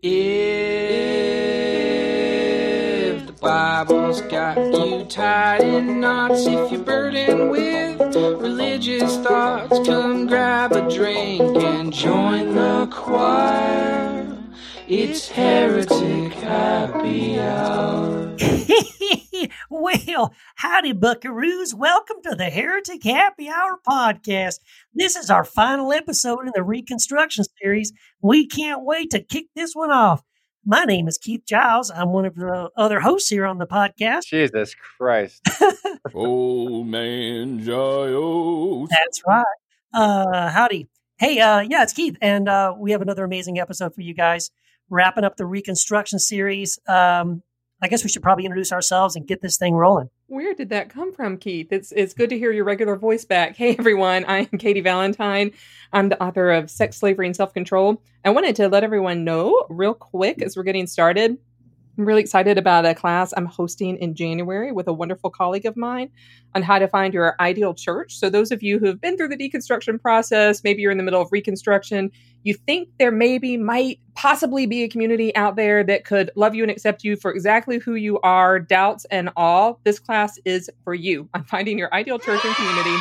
If the Bible's got you tied in knots, if you're burdened with religious thoughts, come grab a drink and join the choir. It's Heretic Happy Hour. Well, howdy, buckaroos. Welcome to the Heretic Happy Hour podcast. This is our final episode in the Reconstruction series. We can't wait to kick this one off. My name is Keith Giles. I'm one of the other hosts here on the podcast. Jesus Christ. Old man Giles. That's right. Uh, howdy. Hey, uh, yeah, it's Keith, and uh, we have another amazing episode for you guys. Wrapping up the Reconstruction series. Um, I guess we should probably introduce ourselves and get this thing rolling. Where did that come from, Keith? It's it's good to hear your regular voice back. Hey everyone, I am Katy Valentine. I'm the author of Sex, Slavery, and Self Control. I wanted to let everyone know real quick as we're getting started. I'm really excited about a class I'm hosting in January with a wonderful colleague of mine on how to find your ideal church. So, those of you who have been through the deconstruction process, maybe you're in the middle of reconstruction, you think there maybe might possibly be a community out there that could love you and accept you for exactly who you are, doubts and all. This class is for you on finding your ideal church and community.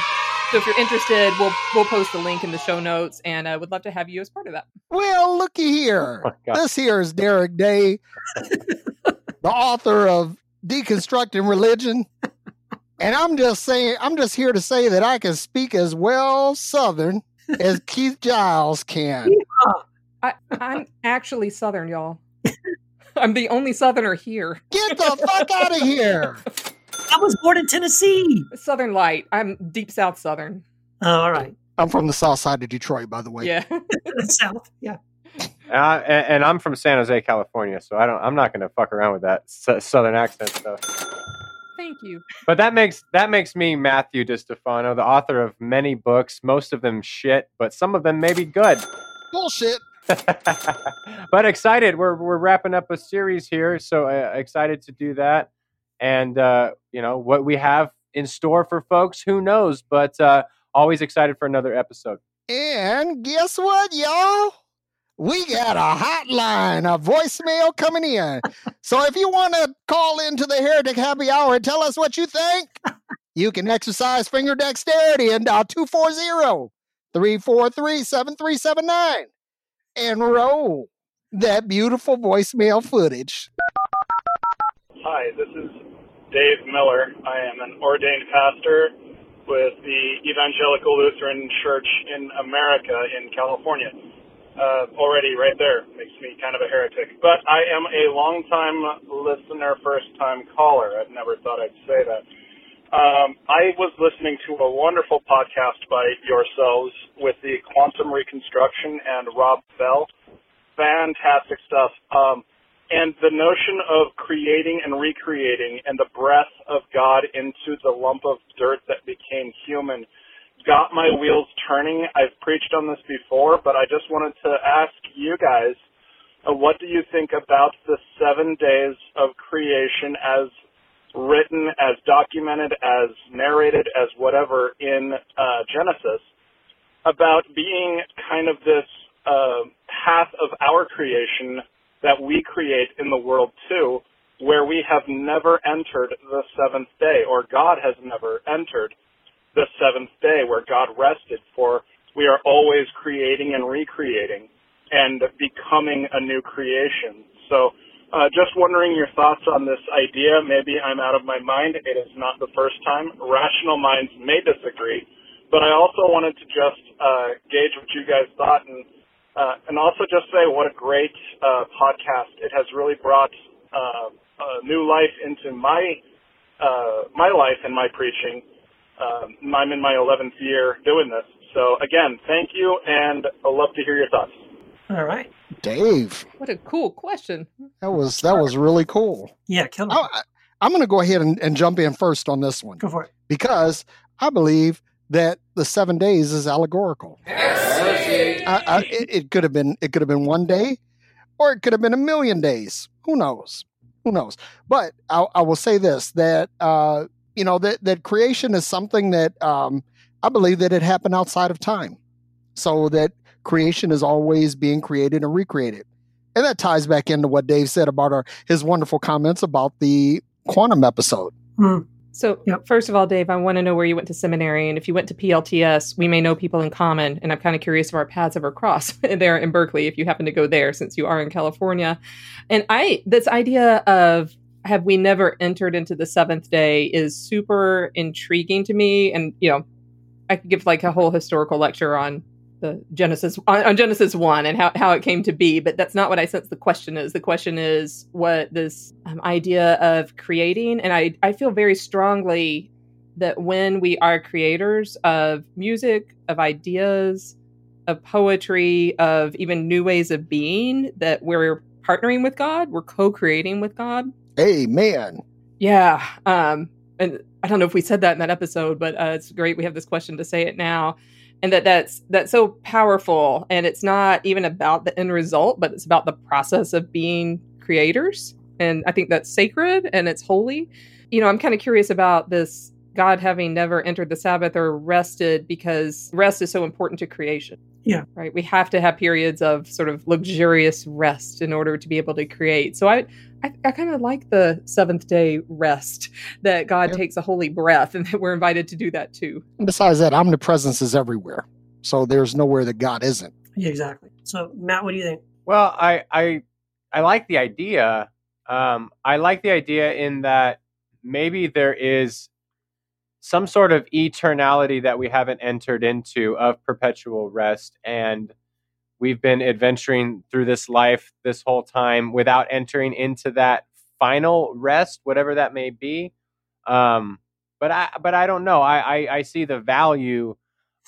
So if you're interested, we'll we'll post the link in the show notes, and I uh, would love to have you as part of that. Well, looky here. Oh, this here is Derek Day, the author of Deconstructing Religion. And I'm just saying, I'm just here to say that I can speak as well Southern as Keith Giles can. I, I'm actually Southern, y'all. I'm the only Southerner here. Get the fuck out of here. I was born in Tennessee. Southern Light. I'm deep South Southern. Oh, all right. I'm from the south side of Detroit, by the way. Yeah. South. Yeah. Uh, and, and I'm from San Jose, California, so I don't. I'm not going to fuck around with that s- southern accent stuff. Thank you. But that makes that makes me Matthew Distefano, the author of many books, most of them shit, but some of them may be good. Bullshit. but excited. We're we're wrapping up a series here, so uh, excited to do that. And uh, you know what we have in store for folks, who knows? But uh, always excited for another episode. And guess what, y'all? We got a hotline, a voicemail coming in. So if you want to call into the Heretic Happy Hour and tell us what you think, you can exercise finger dexterity and dial 240 343 7379 and roll that beautiful voicemail footage. Hi, this is Dave Miller. I am an ordained pastor with the Evangelical Lutheran Church in America in California. Uh, already right there makes me kind of a heretic. But I am a long-time listener, first-time caller. I've never thought I'd say that. Um, I was listening to a wonderful podcast by yourselves with the quantum reconstruction and Rob Bell. Fantastic stuff. Um, and the notion of creating and recreating and the breath of God into the lump of dirt that became human got my wheels turning. I've preached on this before, but I just wanted to ask you guys, uh, what do you think about the seven days of creation as written, as documented, as narrated, as whatever in uh, Genesis, about being kind of this uh, path of our creation that we create in the world too, where we have never entered the seventh day, or God has never entered the seventh day, where God rested, for we are always creating and recreating and becoming a new creation. So, uh, just wondering your thoughts on this idea. Maybe I'm out of my mind. It is not the first time. Rational minds may disagree, but I also wanted to just uh, gauge what you guys thought and uh, and also just say what a great uh, podcast. It has really brought uh, a new life into my uh, my life and my preaching. Um, I'm in my 11th year doing this. So again, thank you, and I'd love to hear your thoughts. All right. Dave, What a cool question. that was that was really cool. Yeah, kill it. I, I- I'm going to go ahead and, and jump in first on this one Go for it. because I believe that the seven days is allegorical. I, I, it, could have been it could have been one day, or it could have been a million days. Who knows? Who knows? But I, I will say this: that uh, you know that that creation is something that um, I believe that it happened outside of time, so that creation is always being created and recreated. And that ties back into what Dave said about our his wonderful comments about the quantum episode. Hmm. So, Yep. first of all, Dave, I want to know where you went to seminary, and if you went to PLTS, we may know people in common, and I'm kind of curious if our paths ever cross there in Berkeley. If you happen to go there, since you are in California, and I, this idea of have we never entered into the seventh day is super intriguing to me, and you know, I could give like a whole historical lecture on the Genesis on, on Genesis one and how, how it came to be, but that's not what I sense the question is. The question is what this um, idea of creating, and I I feel very strongly that when we are creators of music, of ideas, of poetry, of even new ways of being, that we're partnering with God, we're co-creating with God. Amen. Yeah. Um, and I don't know if we said that in that episode, but uh, it's great we have this question to say it now. And that that's that's so powerful, and it's not even about the end result, but it's about the process of being creators. And I think that's sacred and it's holy. You know, I'm kind of curious about this God having never entered the Sabbath or rested because rest is so important to creation. Yeah. Right. We have to have periods of sort of luxurious rest in order to be able to create. So I I, I kind of like the seventh day rest that God Yeah. takes a holy breath and that we're invited to do that too. And besides that, omnipresence is everywhere. So there's nowhere that God isn't. Yeah, exactly. So, Matt, what do you think? Well, I I I like the idea. Um, I like the idea in that maybe there is some sort of eternality that we haven't entered into of perpetual rest, and we've been adventuring through this life this whole time without entering into that final rest, whatever that may be. Um, but I but I don't know. I I, I see the value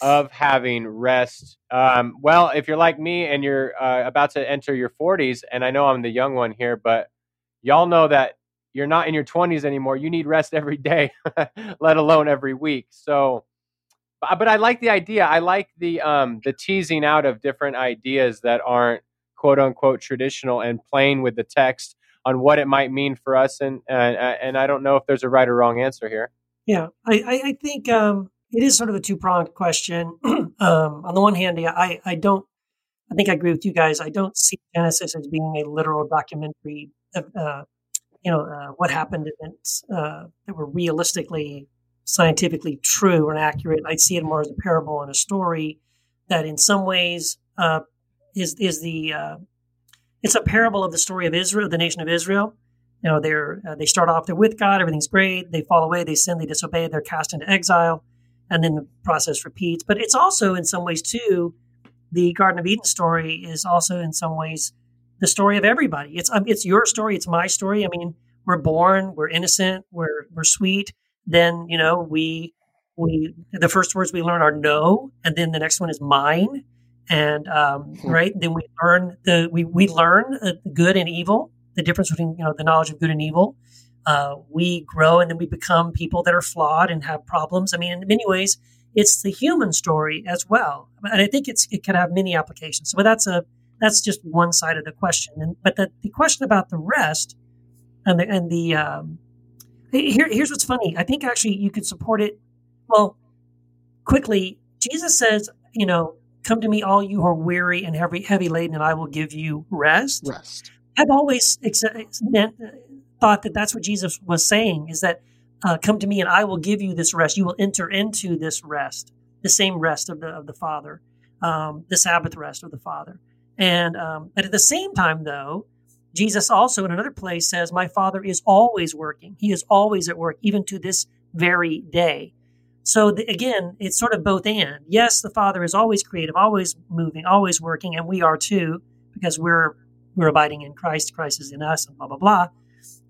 of having rest. Um, well, if you're like me and you're uh, about to enter your 40s, and I know I'm the young one here, but y'all know that you're not in your 20s anymore. You need rest every day, let alone every week. So, but, but I like the idea. I like the um, the teasing out of different ideas that aren't quote unquote traditional and playing with the text on what it might mean for us. And and and I don't know if there's a right or wrong answer here. Yeah, I, I, think um, it is sort of a two pronged question. um, on the one hand, yeah, I, I don't, I think I agree with you guys. I don't see Genesis as being a literal documentary uh, you know, uh, what happened events uh, that were realistically, scientifically true and accurate. I see it more as a parable and a story that, in some ways, uh, is is the uh, it's a parable of the story of Israel, the nation of Israel you know they're uh, they start off they're with god everything's great they fall away they sin they disobey they're cast into exile and then the process repeats but it's also in some ways too the garden of eden story is also in some ways the story of everybody it's um, it's your story it's my story i mean we're born we're innocent we're we're sweet then you know we we the first words we learn are no and then the next one is mine and um, right then we learn the we we learn uh, good and evil the difference between you know the knowledge of good and evil. Uh, we grow and then we become people that are flawed and have problems. I mean, in many ways, it's the human story as well, and I think it's it can have many applications. So, but that's a that's just one side of the question. And but the, the question about the rest and the and the um, here here's what's funny. I think actually you could support it. Well, quickly, Jesus says, you know, come to me, all you who are weary and heavy heavy laden, and I will give you rest. Rest. I've always ex- meant, thought that that's what Jesus was saying is that uh, come to me and I will give you this rest. You will enter into this rest, the same rest of the of the Father, um, the Sabbath rest of the Father. And um, but at the same time, though, Jesus also in another place says, "My Father is always working. He is always at work, even to this very day." So the, again, it's sort of both and. Yes, the Father is always creative, always moving, always working, and we are too because we're we're abiding in Christ. Christ is in us, and blah blah blah.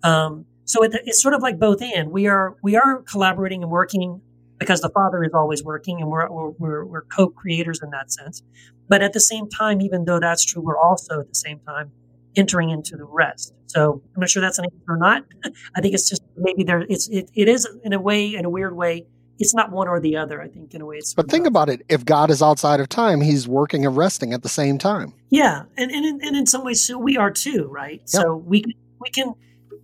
Um, so it, it's sort of like both and. We are we are collaborating and working because the Father is always working, and we're we're, we're, we're co-creators in that sense. But at the same time, even though that's true, we're also at the same time entering into the rest. So I'm not sure that's an answer or not. I think it's just maybe there. It's it, it is in a way, in a weird way. It's not one or the other. I think in a way. It's But think about it. If God is outside of time, he's working and resting at the same time. Yeah, and and in, and in some ways, so we are too, right? So we can we can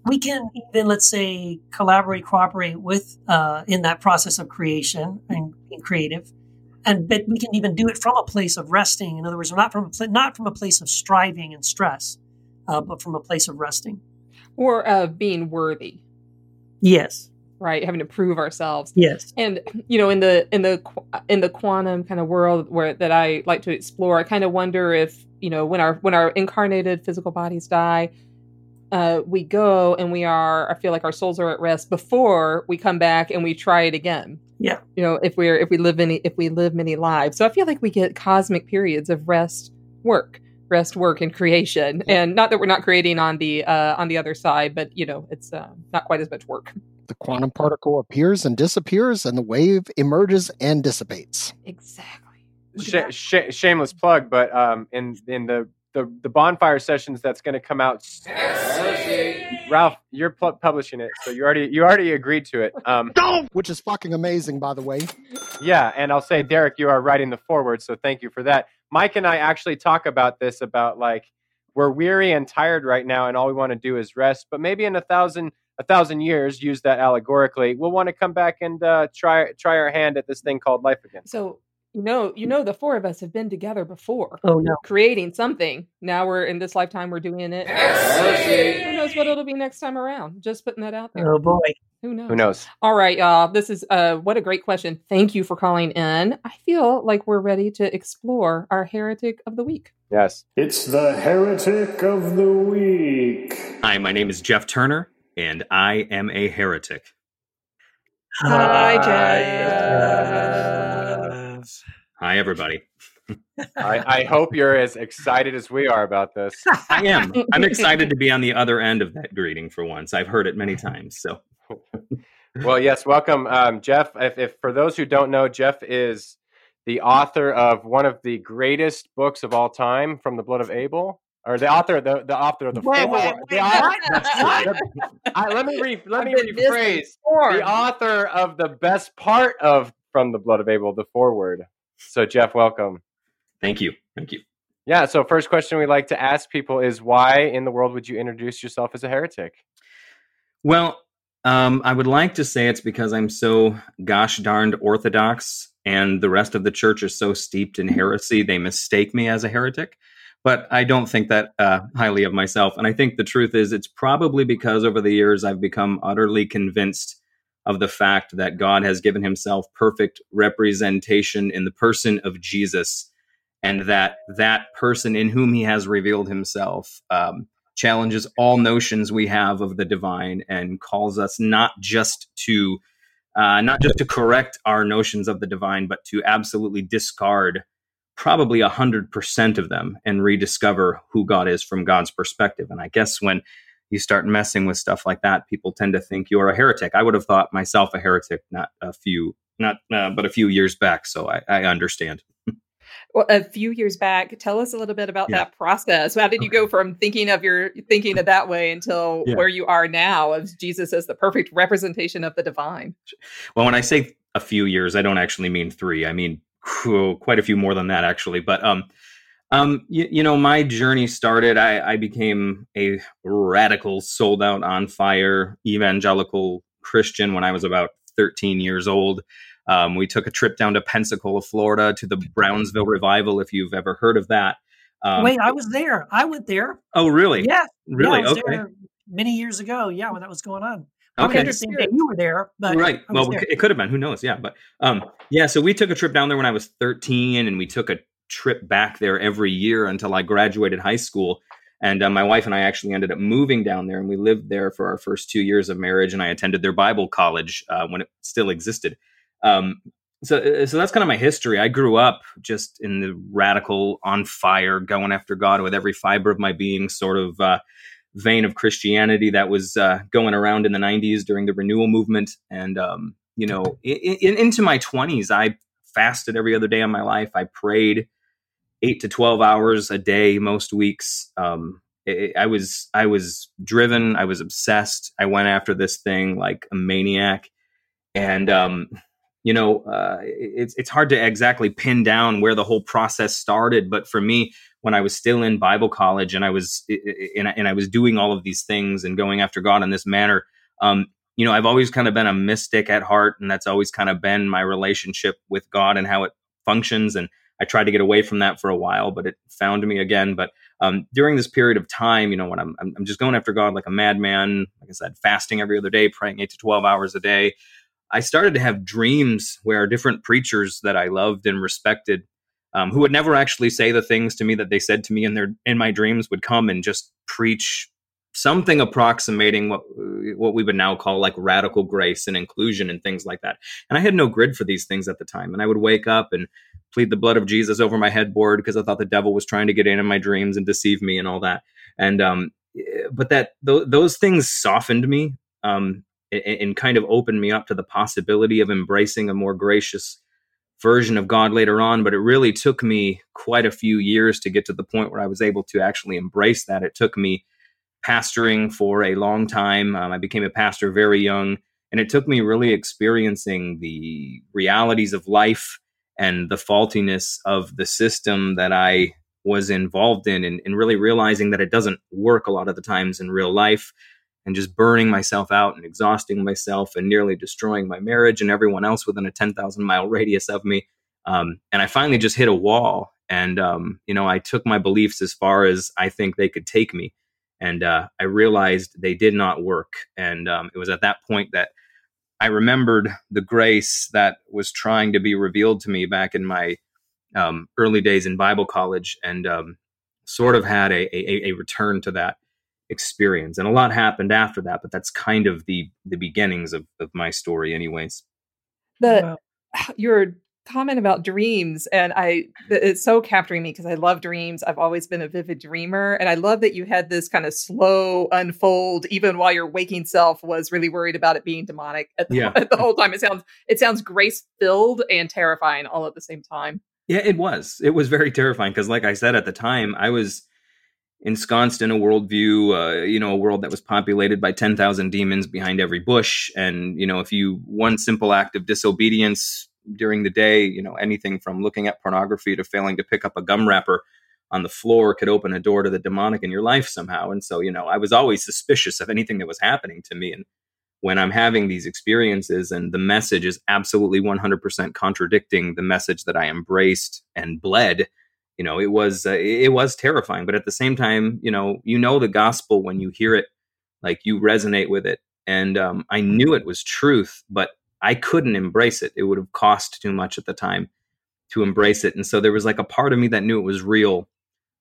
we can even let's say collaborate, cooperate with uh, in that process of creation and being creative, and but we can even do it from a place of resting. In other words, not from not from a place of striving and stress, uh, but from a place of resting. or of being worthy, Yes, right? Having to prove ourselves. yes. and you know in the in the in the quantum kind of world where that i like to explore i kind of wonder if you know when our when our incarnated physical bodies die uh we go and we are i feel like our souls are at rest before we come back and we try it again Yeah. you know if we're if we live any if we live many lives. So i feel like we get cosmic periods of rest work rest work and creation. And not that we're not creating on the uh on the other side but you know it's uh, not quite as much work. The quantum particle appears and disappears, and the wave emerges and dissipates. exactly. Sh- sh- shameless plug, but um, in in the the, the bonfire sessions that's going to come out. Ralph, you're pu- publishing it, so you already you already agreed to it. Um, Which is fucking amazing, by the way. yeah, and I'll say, Derek, you are writing the foreword, so thank you for that. Mike and I actually talk about this about like we're weary and tired right now, and all we want to do is rest. But maybe in a thousand a thousand years, use that allegorically, we'll want to come back and uh, try try our hand at this thing called life again. So you know, you know, the four of us have been together before, Oh no. creating something. Now we're in this lifetime, we're doing it. Who knows what it'll be next time around? Just putting that out there. Oh boy. Who knows? Who knows? All right, y'all. This is uh, what a great question. Thank you for calling in. I feel like we're ready to explore our heretic of the week. Yes. It's the heretic of the week. Hi, my name is Jeff Turner, and I am a heretic. Hi, Jeff. Hi, everybody. I, I hope you're as excited as we are about this. I am. I'm excited to be on the other end of that greeting for once. I've heard it many times. So, Well, yes, welcome, um, Jeff. If, if for those who don't know, Jeff is the author of one of the greatest books of all time, "From the Blood of Abel," or the author, the, the author of the. Wait, wait, the wait, author- what? I- let me re, let I've me rephrase. The author of the best part of "From the Blood of Abel," the foreword. So, Jeff, welcome. thank you. Thank you. Yeah. So, first question we like to ask people is, why in the world would you introduce yourself as a heretic? Well, um, I would like to say it's because I'm so gosh darned orthodox, and the rest of the church is so steeped in heresy, they mistake me as a heretic. But I don't think that uh, highly of myself. And I think the truth is, it's probably because over the years I've become utterly convinced of the fact that God has given himself perfect representation in the person of Jesus, and that that person in whom he has revealed himself um, challenges all notions we have of the divine and calls us not just to uh, not just to correct our notions of the divine, but to absolutely discard probably a hundred percent of them and rediscover who God is from God's perspective. And I guess when you start messing with stuff like that, people tend to think you're a heretic. I would have thought myself a heretic not a few, not uh, but a few years back. So I, I understand. Well, a few years back, tell us a little bit about Yeah. that process. How did you go from thinking of your thinking it that way until Yeah. where you are now of Jesus as the perfect representation of the divine? Well, when I say a few years, I don't actually mean three. I mean whew, quite a few more than that, actually. But um, um, you, you know, my journey started. I, I became a radical, sold out, on fire evangelical Christian when I was about 13 years old. Um, we took a trip down to Pensacola, Florida, to the Brownsville revival. If you've ever heard of that. Um, Wait, I was there. I went there. oh, really? Yeah. Really? Yeah, I was okay. there many years ago. Yeah, when that was going on. Okay. the same day you were there, but right. I Well, there. it could have been. Who knows? Yeah. But um, yeah. So we took a trip down there when I was 13, and we took a trip back there every year until I graduated high school. And uh, my wife and I actually ended up moving down there, and we lived there for our first two years of marriage. And I attended their Bible college uh, when it still existed. Um, so, uh, so that's kind of my history. I grew up just in the radical, on fire, going after God with every fiber of my being, sort of uh, vein of Christianity that was uh, going around in the 90s during the renewal movement. And, um, you know, in, in, into my 20s, I fasted every other day of my life. I prayed eight to 12 hours a day most weeks. Um, it, I was I was driven. I was obsessed. I went after this thing like a maniac, and um, you know, uh, it's it's hard to exactly pin down where the whole process started. But for me, when I was still in Bible college and I was and and I was doing all of these things and going after God in this manner, um, you know, I've always kind of been a mystic at heart, and that's always kind of been my relationship with God and how it functions. And I tried to get away from that for a while, but it found me again. But um, during this period of time, you know, when I'm, I'm just going after God like a madman, like I said, fasting every other day, praying eight to twelve hours a day. I started to have dreams where different preachers that I loved and respected, um, who would never actually say the things to me that they said to me in their in my dreams, would come and just preach something approximating what what we would now call like radical grace and inclusion and things like that. And I had no grid for these things at the time. And I would wake up and plead the blood of Jesus over my headboard because I thought the devil was trying to get in in my dreams and deceive me and all that. And um, but that th- those things softened me um, and, and kind of opened me up to the possibility of embracing a more gracious version of God later on. But it really took me quite a few years to get to the point where I was able to actually embrace that. It took me pastoring for a long time. Um, I became a pastor very young, and it took me really experiencing the realities of life and the faultiness of the system that I was involved in, and, and really realizing that it doesn't work a lot of the times in real life. And just burning myself out and exhausting myself and nearly destroying my marriage and everyone else within a 10,000 mile radius of me. Um, and I finally just hit a wall. And, um, you know, I took my beliefs as far as I think they could take me and uh, I realized they did not work. And um, it was at that point that I remembered the grace that was trying to be revealed to me back in my um, early days in Bible college, and um, sort of had a, a, a, return to that experience. And a lot happened after that, but that's kind of the the beginnings of, of my story, anyways. The your comment about dreams and i it's so capturing me because i love dreams i've always been a vivid dreamer and i love that you had this kind of slow unfold even while your waking self was really worried about it being demonic at the, Yeah. at the whole time it sounds it sounds grace filled and terrifying all at the same time Yeah, it was. It was very terrifying because, like I said at the time, I was ensconced in a worldview, uh, you know, a world that was populated by 10,000 demons behind every bush. And, you know, if you, one simple act of disobedience during the day, you know, anything from looking at pornography to failing to pick up a gum wrapper on the floor could open a door to the demonic in your life somehow. And so, you know, I was always suspicious of anything that was happening to me. And when I'm having these experiences and the message is absolutely 100% contradicting the message that I embraced and bled, you know, it was uh, it was terrifying. But at the same time, you know, you know the gospel when you hear it, like you resonate with it. And um, I knew it was truth, but I couldn't embrace it. It would have cost too much at the time to embrace it. And so there was like a part of me that knew it was real,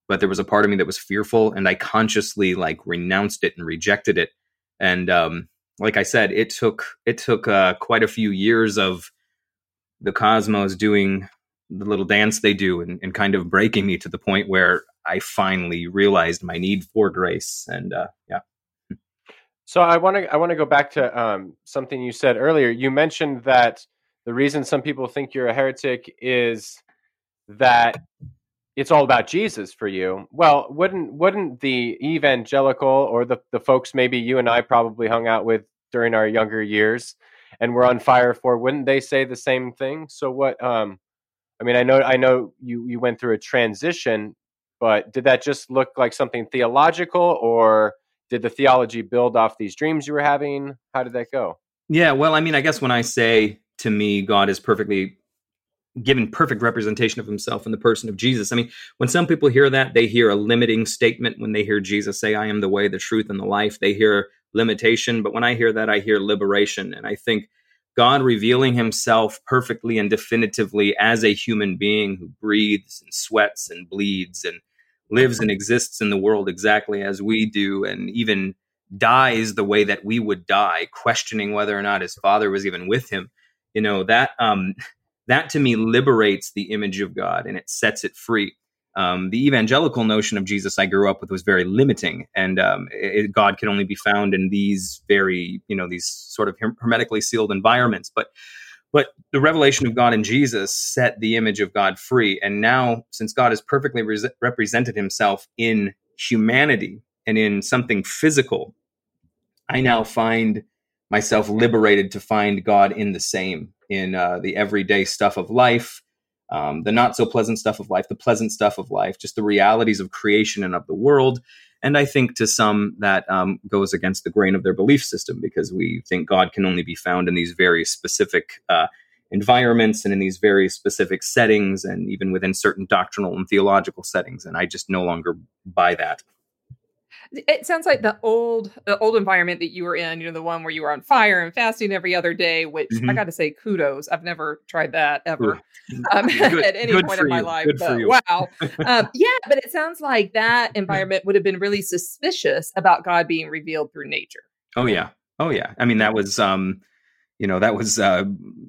but there was a part of me that was fearful, and I consciously like renounced it and rejected it. And um, like I said, it took it took uh, quite a few years of the cosmos doing the little dance they do and, and kind of breaking me to the point where I finally realized my need for grace. And uh, yeah. So I want to I want to go back to um, something you said earlier. You mentioned that the reason some people think you're a heretic is that it's all about Jesus for you. Well, wouldn't wouldn't the evangelical or the the folks maybe you and I probably hung out with during our younger years and were on fire for wouldn't they say the same thing? So what um I mean I know I know you you went through a transition, but did that just look like something theological or did the theology build off these dreams you were having? How did that go? Yeah, well, I mean, I guess when I say to me, God is perfectly given perfect representation of himself in the person of Jesus. I mean, when some people hear that, they hear a limiting statement. When they hear Jesus say, I am the way, the truth, and the life, they hear limitation. But when I hear that, I hear liberation. And I think God revealing himself perfectly and definitively as a human being who breathes and sweats and bleeds and lives and exists in the world exactly as we do and even dies the way that we would die questioning whether or not his father was even with him. You know that um that to me liberates the image of god and it sets it free. Um, the evangelical notion of jesus i grew up with was very limiting and um, it, god can only be found in these very you know these sort of hermetically sealed environments. But but the revelation of God in Jesus set the image of God free. And now, since God has perfectly re- represented himself in humanity and in something physical, I now find myself liberated to find God in the same, in uh, the everyday stuff of life, um, the not so pleasant stuff of life, the pleasant stuff of life, just the realities of creation and of the world. And I think to some that um, goes against the grain of their belief system because we think God can only be found in these very specific uh, environments and in these very specific settings and even within certain doctrinal and theological settings. And i just no longer buy that It sounds like the old the old environment that you were in, you know, the one where you were on fire and fasting every other day, which I Mhm. got to say kudos. I've never tried that ever um, Good- at any point in my you. life. But wow. Um, yeah, but it sounds like that environment would have been really suspicious about God being revealed through nature. Oh yeah. Oh yeah. I mean, that was, um, you know, that was, uh,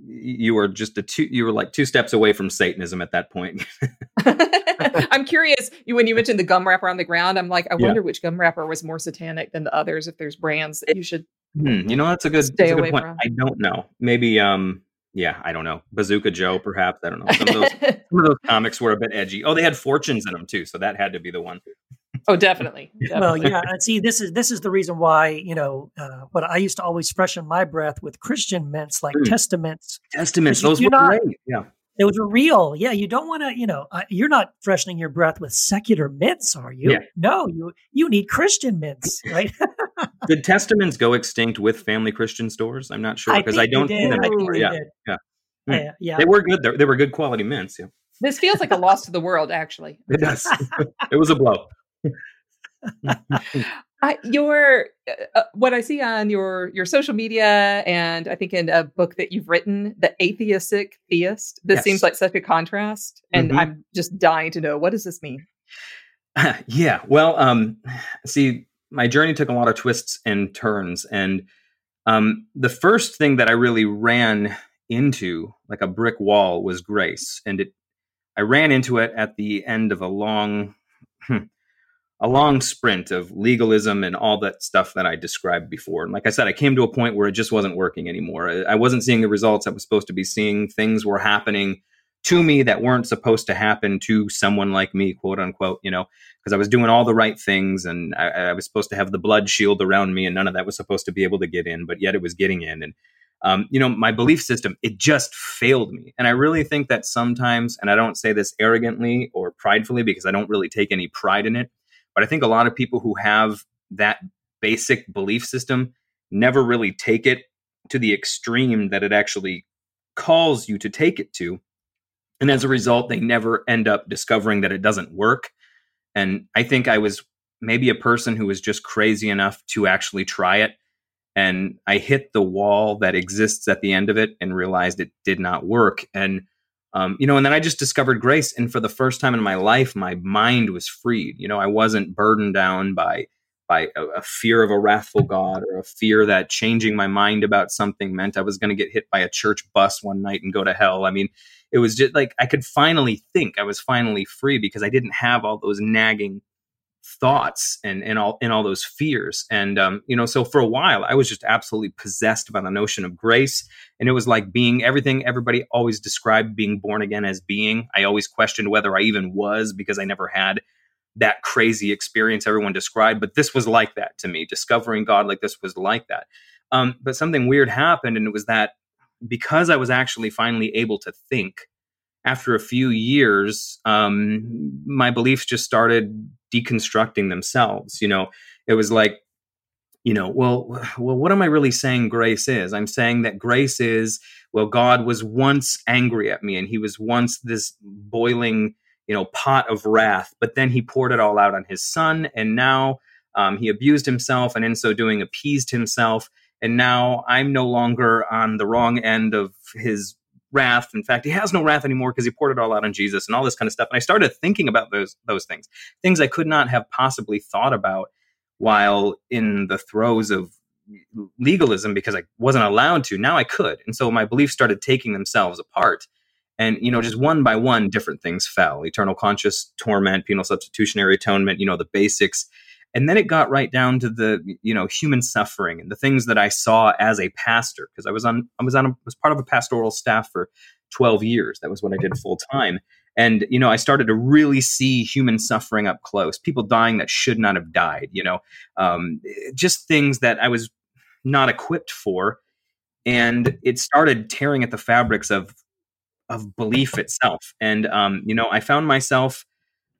you were just a two, you were like two steps away from Satanism at that point. I'm curious you, when you mentioned the gum wrapper on the ground. I'm like, I Yeah. wonder which gum wrapper was more satanic than the others. If there's brands that you should Hmm, you know, that's a good, Stay that's a good away point. from. I don't know. Maybe, um, yeah, I don't know. Bazooka Joe, perhaps. I don't know. Some of those, some of those comics were a bit edgy. Oh, they had fortunes in them too, so that had to be the one. Oh, definitely. Well, yeah. And see, this is this is the reason why you know uh, what I used to always freshen my breath with Christian mints like Mm. Testamints. Testamints, those were not- great. Yeah. Those were real. Yeah, you don't want to. You know, uh, you're not freshening your breath with secular mints, are you? Yeah. No, you you need Christian mints, right? Did Testamints go extinct with family Christian stores? I'm not sure because I, think they don't see them I think anymore. they Yeah. did. Yeah. Yeah, yeah. They were good. They, they were good quality mints. Yeah. This feels like a loss to the world, actually. It does. it was a blow. I, your uh, uh, what I see on your your social media, and I think in a book that you've written, the atheistic theist. This Yes. seems like such a contrast, and Mhm. I'm just dying to know what does this mean. yeah. Well, um, see, my journey took a lot of twists and turns, and um, the first thing that I really ran into, like a brick wall, was grace, and it. I ran into it at the end of a long, a long sprint of legalism and all that stuff that I described before. And like I said, I came to a point where it just wasn't working anymore. I- wasn't seeing the results I was supposed to be seeing. Things were happening to me that weren't supposed to happen to someone like me, quote unquote, you know, because I was doing all the right things and I, I was supposed to have the blood shield around me and none of that was supposed to be able to get in, but yet it was getting in. And, um, you know, my belief system, it just failed me. And I really think that sometimes, and I don't say this arrogantly or pridefully because I don't really take any pride in it, but I think a lot of people who have that basic belief system never really take it to the extreme that it actually calls you to take it to. And as a result, they never end up discovering that it doesn't work. And I think I was maybe a person who was just crazy enough to actually try it. And I hit the wall that exists at the end of it and realized it did not work. And, um, you know, and then I just discovered grace. And for the first time in my life, my mind was freed. You know, I wasn't burdened down by by a, a fear of a wrathful God or a fear that changing my mind about something meant I was going to get hit by a church bus one night and go to hell. I mean, it was just like I could finally think. I was finally free because I didn't have all those nagging thoughts and and all and all those fears. And um, you know, so for a while I was just absolutely possessed by the notion of grace. And it was like being everything everybody always described being born again as being. I always questioned whether I even was because I never had that crazy experience everyone described. But this was like that to me. Discovering God like this was like that. Um, but something weird happened, and it was that because I was actually finally able to think after a few years, um, my beliefs just started deconstructing themselves. You know, it was like, you know, well, well, what am I really saying grace is? I'm saying that grace is, well, God was once angry at me and he was once this boiling, you know, pot of wrath, but then he poured it all out on his son. And now um, he abused himself and in so doing appeased himself. And now I'm no longer on the wrong end of his wrath. In fact, he has no wrath anymore because he poured it all out on Jesus and all this kind of stuff. And I started thinking about those those things, things I could not have possibly thought about while in the throes of legalism because I wasn't allowed to. Now I could, and so my beliefs started taking themselves apart. And you know, just one by one, different things fell: eternal conscious torment, penal substitutionary atonement. You know, the basics. And then it got right down to the you know human suffering and the things that I saw as a pastor because I was on I was on a, was part of a pastoral staff for 12 years. That was what I did full time. And you know, I started to really see human suffering up close, people dying that should not have died. You know, um, just things that I was not equipped for, and it started tearing at the fabrics of of belief itself. And um, you know, I found myself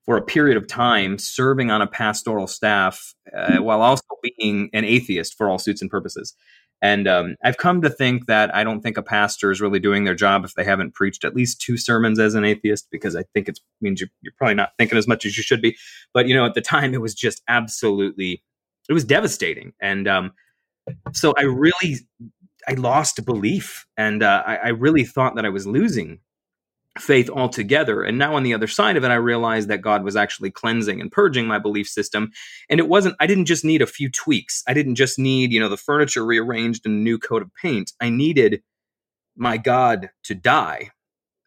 for a period of time serving on a pastoral staff uh, while also being an atheist for all suits and purposes. And um, I've come to think that I don't think a pastor is really doing their job if they haven't preached at least two sermons as an atheist, because I think it means you're, you're probably not thinking as much as you should be. But you know, at the time, it was just absolutely, it was devastating, and um, so I really, I lost belief, and uh, I, I really thought that I was losing faith altogether. And now on the other side of it, I realized that God was actually cleansing and purging my belief system. And it wasn't, I didn't just need a few tweaks. I didn't just need, you know, the furniture rearranged and a new coat of paint. I needed my God to die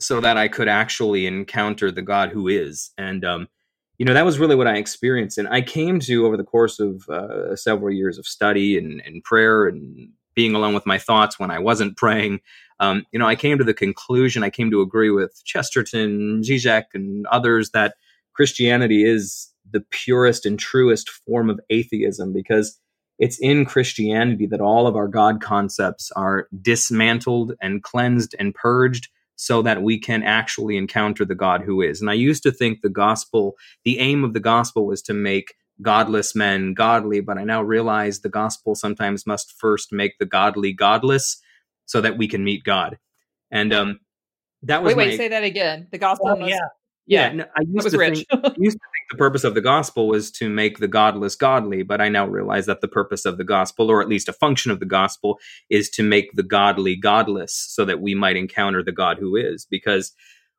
so that I could actually encounter the God who is. And, um, you know, that was really what I experienced. And I came to over the course of uh, several years of study and, and prayer and being alone with my thoughts when I wasn't praying um, you know, I came to the conclusion, I came to agree with Chesterton, Zizek, and others that Christianity is the purest and truest form of atheism because it's in Christianity that all of our God concepts are dismantled and cleansed and purged so that we can actually encounter the God who is. And I used to think the gospel, the aim of the gospel was to make godless men godly, but I now realize the gospel sometimes must first make the godly godless so that we can meet God. And um, that was wait, wait, my, say that again. The gospel, Oh, must, yeah. yeah, yeah, no, I used was to rich. think, I used to think the purpose of the gospel was to make the godless godly, but I now realize that the purpose of the gospel, or at least a function of the gospel, is to make the godly godless, so that we might encounter the God who is. Because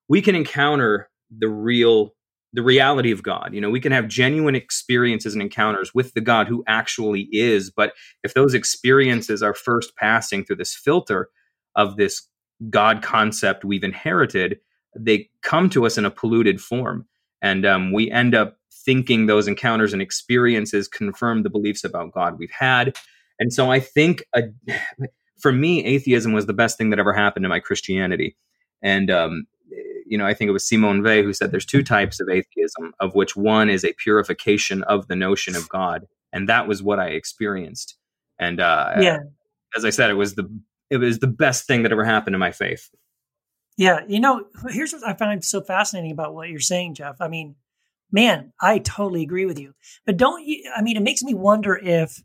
we can encounter the real, the reality of God. You know, we can have genuine experiences and encounters with the God who actually is. But if those experiences are first passing through this filter of this God concept we've inherited, they come to us in a polluted form. And um, we end up thinking those encounters and experiences confirm the beliefs about God we've had. And so I think, uh, for me, atheism was the best thing that ever happened to my Christianity. And, um, you know, I think it was Simone Weil who said there's two types of atheism, of which one is a purification of the notion of God. And that was what I experienced. And uh, Yeah. as I said, it was the it was the best thing that ever happened to my faith. Yeah, you know, here's what I find so fascinating about what you're saying, Jeff. I mean, man, I totally agree with you. But don't you? I mean, it makes me wonder if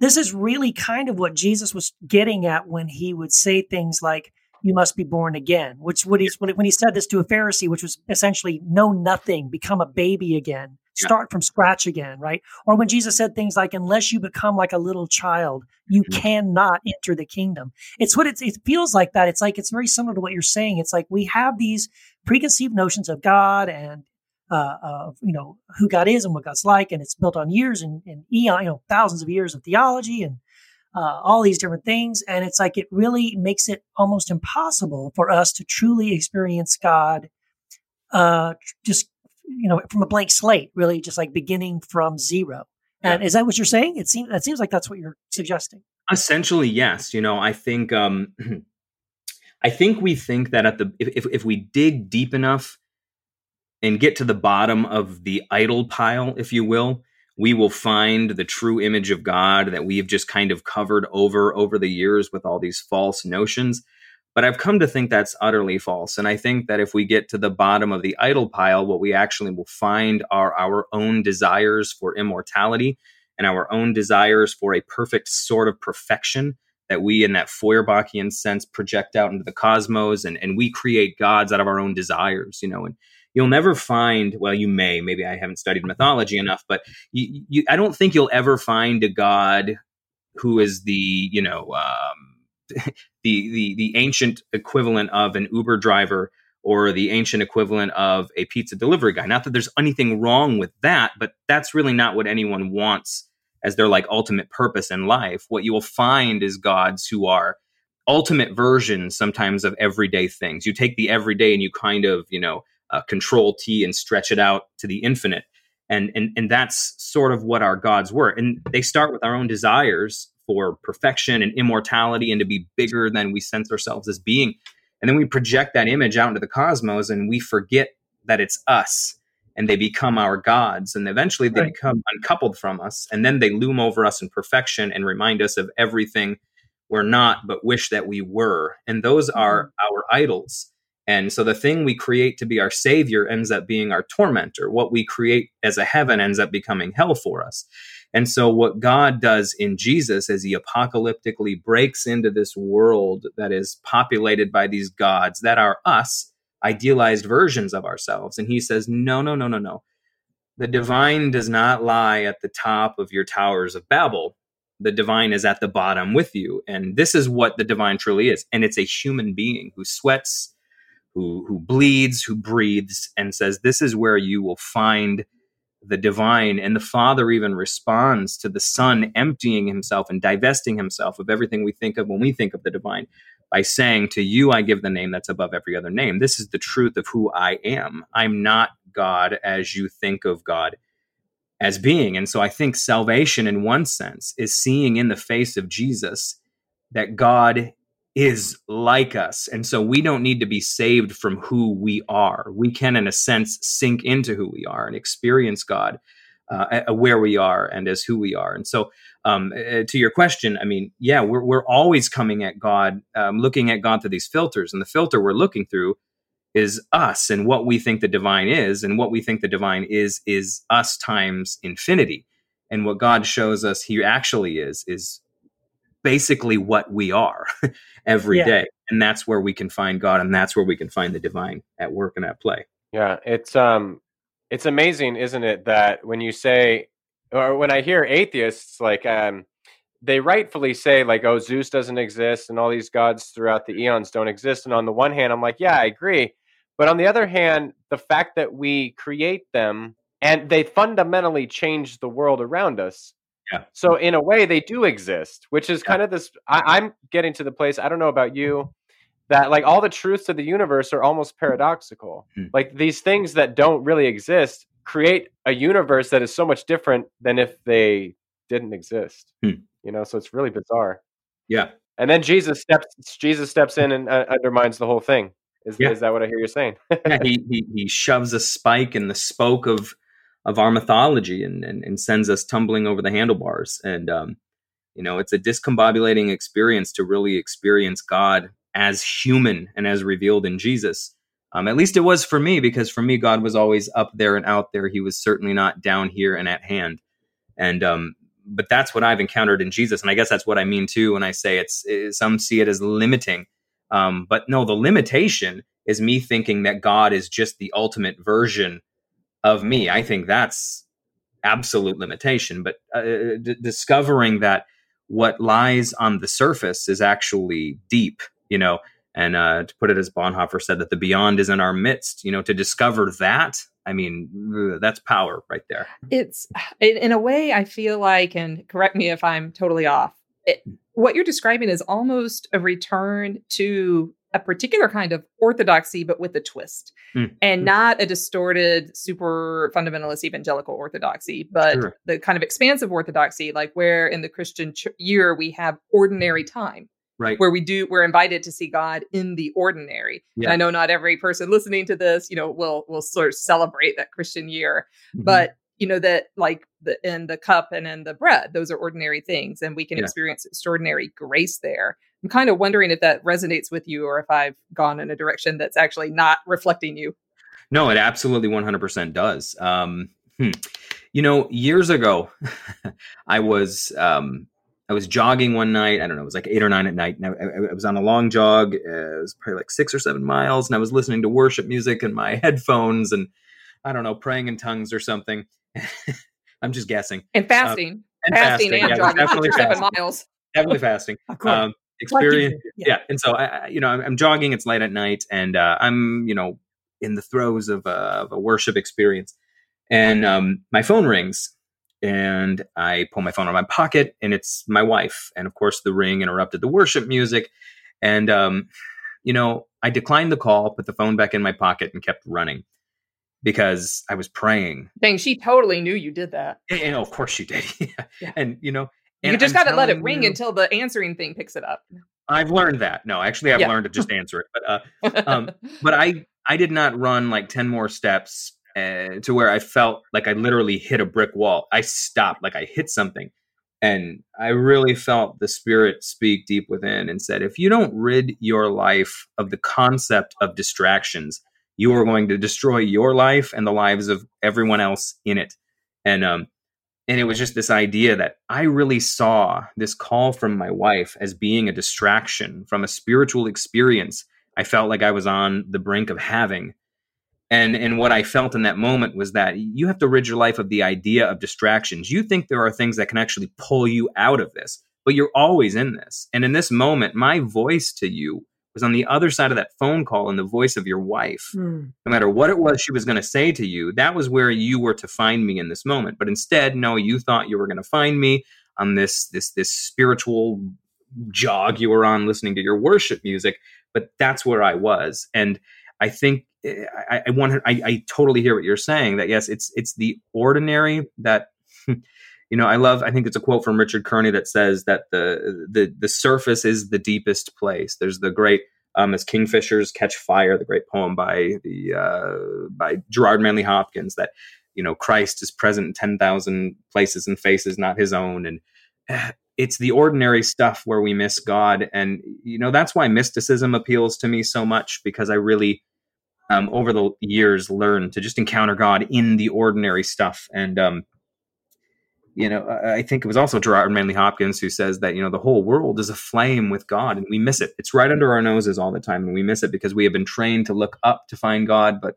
this is really kind of what Jesus was getting at when he would say things like, "You must be born again," which what he's when he said this to a Pharisee, which was essentially know nothing, become a baby again, start from scratch again, right? Or when Jesus said things like, "Unless you become like a little child, you cannot enter the kingdom." It's what it's, it feels like that. It's like it's very similar to what you're saying. It's like we have these preconceived notions of God and uh, of you know who God is and what God's like, and it's built on years and, and eon, you know, thousands of years of theology and uh, all these different things. And it's like it really makes it almost impossible for us to truly experience God, uh, just you know, from a blank slate, really, just like beginning from zero. And is that what you're saying? It seems that seems like that's what you're suggesting. Essentially, yes. You know, I think um, I think we think that at the if, if if we dig deep enough and get to the bottom of the idol pile, if you will, we will find the true image of God that we've just kind of covered over over the years with all these false notions. But I've come to think that's utterly false. And I think that if we get to the bottom of the idol pile, what we actually will find are our own desires for immortality and our own desires for a perfect sort of perfection that we, in that Feuerbachian sense, project out into the cosmos and, and we create gods out of our own desires, you know. And you'll never find, well, you may, maybe I haven't studied mythology enough, but you, you, I don't think you'll ever find a god who is the, you know, um, the, the the ancient equivalent of an Uber driver or the ancient equivalent of a pizza delivery guy. Not that there's anything wrong with that, but that's really not what anyone wants as their like ultimate purpose in life. What you will find is gods who are ultimate versions sometimes of everyday things. You take the everyday and you kind of, you know, uh, control T and stretch it out to the infinite. And, and and that's sort of what our gods were. And they start with our own desires for perfection and immortality and to be bigger than we sense ourselves as being. And then we project that image out into the cosmos and we forget that it's us and they become our gods. And eventually they Right. become uncoupled from us. And then they loom over us in perfection and remind us of everything we're not, but wish that we were. And those are our idols. And so the thing we create to be our savior ends up being our tormentor. What we create as a heaven ends up becoming hell for us. And so, what God does in Jesus as he apocalyptically breaks into this world that is populated by these gods that are us, idealized versions of ourselves. And he says, No, no, no, no, no. The divine does not lie at the top of your towers of Babel. The divine is at the bottom with you. And this is what the divine truly is. And it's a human being who sweats, who, who bleeds, who breathes, and says, This is where you will find the divine. And the Father even responds to the Son emptying himself and divesting himself of everything we think of when we think of the divine by saying, To you I give the name that's above every other name. This is the truth of who I am. I'm not God as you think of God as being. And so I think salvation, in one sense, is seeing in the face of Jesus that God is like us. And so we don't need to be saved from who we are. We can, in a sense, sink into who we are and experience God uh, where we are and as who we are. And so, um, to your question, I mean, yeah, we're, we're always coming at God, um, looking at God through these filters. And the filter we're looking through is us and what we think the divine is. And what we think the divine is, is us times infinity. And what God shows us he actually is, is basically what we are every Yeah. day, And that's where we can find God. And that's where we can find the divine at work and at play. Yeah, it's um it's amazing, isn't it, that when you say or when I hear atheists like um they rightfully say like oh Zeus doesn't exist and all these gods throughout the eons don't exist and on the one hand I'm like yeah, I agree. But on the other hand, the fact that we create them and they fundamentally change the world around us. Yeah. So in a way they do exist, which is kind of this I, I'm getting to the place, I don't know about you, that like all the truths of the universe are almost paradoxical. Hmm. Like these things that don't really exist create a universe that is so much different than if they didn't exist. Hmm. You know, so it's really bizarre. Yeah. And then Jesus steps Jesus steps in and uh, undermines the whole thing. Is, Yeah. is that what I hear you saying? yeah, he, he he shoves a spike in the spoke of of our mythology and, and and sends us tumbling over the handlebars. And um, you know, it's a discombobulating experience to really experience God as human and as revealed in Jesus. Um, at least it was for me, because for me, God was always up there and out there. He was certainly not down here and at hand. And um, but that's what I've encountered in Jesus, and I guess that's what I mean too when I say it's. eh, some see it as limiting, um, but no, the limitation is me thinking that God is just the ultimate version of me. I think that's absolute limitation. But uh, d- discovering that what lies on the surface is actually deep, you know, and uh, to put it as Bonhoeffer said, that the beyond is in our midst, you know, to discover that, I mean, that's power right there. it's in, in a way i feel like and correct me if i'm totally off it, what you're describing is almost a return to a particular kind of orthodoxy but with a twist Mm. and not a distorted super fundamentalist evangelical orthodoxy but Sure. the kind of expansive orthodoxy like where in the christian ch- year we have ordinary time Right. where we do we're invited to see God in the ordinary. And Yeah. I know not every person listening to this, you know, will will sort of celebrate that Christian year, Mhm. but you know that like the in the cup and in the bread, those are ordinary things, and we can Yeah. experience extraordinary grace there. I'm kind of wondering if that resonates with you, or if I've gone in a direction that's actually not reflecting you. No, it absolutely 100% does. Um, hmm. You know, years ago, I was um, I was jogging one night. I don't know, it was like eight or nine at night, and I, I- was on a long jog. Uh, it was probably like six or seven miles, and I was listening to worship music in my headphones, and I don't know, praying in tongues or something. I'm just guessing. And fasting, and fasting, fasting, and yeah, jogging definitely seven miles. Definitely fasting. Um, experience do, yeah. and so I, you know I'm, I'm jogging it's late at night and uh, i'm you know in the throes of a, of a worship experience and um, my phone rings and i pull my phone out of my pocket and it's my wife and of course the ring interrupted the worship music and um, you know i declined the call put the phone back in my pocket and kept running because i was praying Dang, she totally knew you did that. and, and of course she did Yeah. and you know You just got to let it ring you- until the answering thing picks it up. I've learned that. No, actually, I've Yeah. learned to just answer it. But uh, um, but I I did not run like ten more steps uh, to where I felt like I literally hit a brick wall. I stopped, like I hit something, and I really felt the spirit speak deep within and said, "If you don't rid your life of the concept of distractions, you are going to destroy your life and the lives of everyone else in it." And um, and it was just this idea that I really saw this call from my wife as being a distraction from a spiritual experience I felt like I was on the brink of having. And and what I felt in that moment was that you have to rid your life of the idea of distractions. You think there are things that can actually pull you out of this, but you're always in this. And in this moment, my voice to you was on the other side of that phone call and the voice of your wife. Mm. No matter what it was she was going to say to you, that was where you were to find me in this moment. But instead, no, you thought you were going to find me on this this this spiritual jog you were on listening to your worship music, but that's where I was. And I think eh, I, I want I, I totally hear what you're saying that yes, it's it's the ordinary that you know, I love. I think it's a quote from Richard Kearney that says that the the the surface is the deepest place. There's the great um, as kingfishers catch fire, the great poem by the uh, by Gerard Manley Hopkins that you know Christ is present in ten thousand places and faces not his own, and uh, it's the ordinary stuff where we miss God, and you know that's why mysticism appeals to me so much because I really. Um, over the years, learned to just encounter God in the ordinary stuff, and um, you know, I think it was also Gerard Manley Hopkins who says that, you know, the whole world is aflame with God and we miss it. It's right under our noses all the time and we miss it because we have been trained to look up to find God, but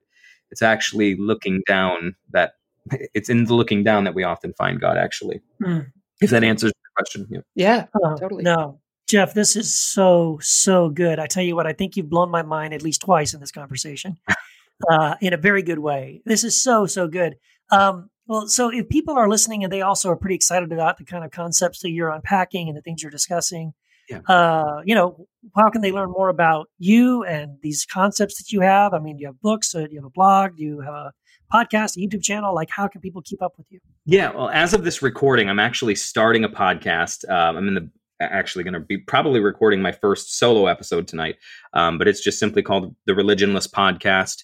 it's actually looking down that it's in the looking down that we often find God actually. Mm. If that answers the question. Yeah. Yeah, Oh, totally. No, Jeff, this is so, so good. I tell you what, I think you've blown my mind at least twice in this conversation uh, in a very good way. This is so, so good. Um, well, so if people are listening and they also are pretty excited about the kind of concepts that you're unpacking and the things you're discussing, Yeah. uh, you know, how can they learn more about you and these concepts that you have? I mean, do you have books? Uh, do you have a blog? Do you have a podcast, a YouTube channel? Like, how can people keep up with you? Yeah, well, as of this recording, I'm actually starting a podcast. Um, I'm in the actually going to be probably recording my first solo episode tonight, um, but it's just simply called the Religionless Podcast.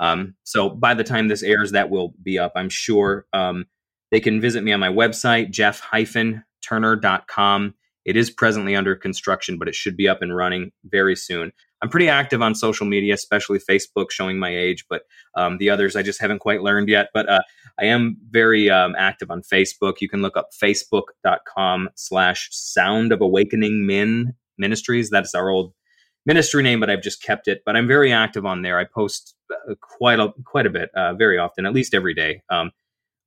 Um, so by the time this airs, that will be up, I'm sure. Um, they can visit me on my website, jeff-turner.com. It is presently under construction, but it should be up and running very soon. I'm pretty active on social media, especially Facebook, showing my age, but um, the others I just haven't quite learned yet. But uh, I am very um, active on Facebook. You can look up facebook.com slash sound of awakening min ministries. That's our old ministry name, but I've just kept it. But I'm very active on there. I post uh, quite a quite a bit, uh, very often, at least every day. Um,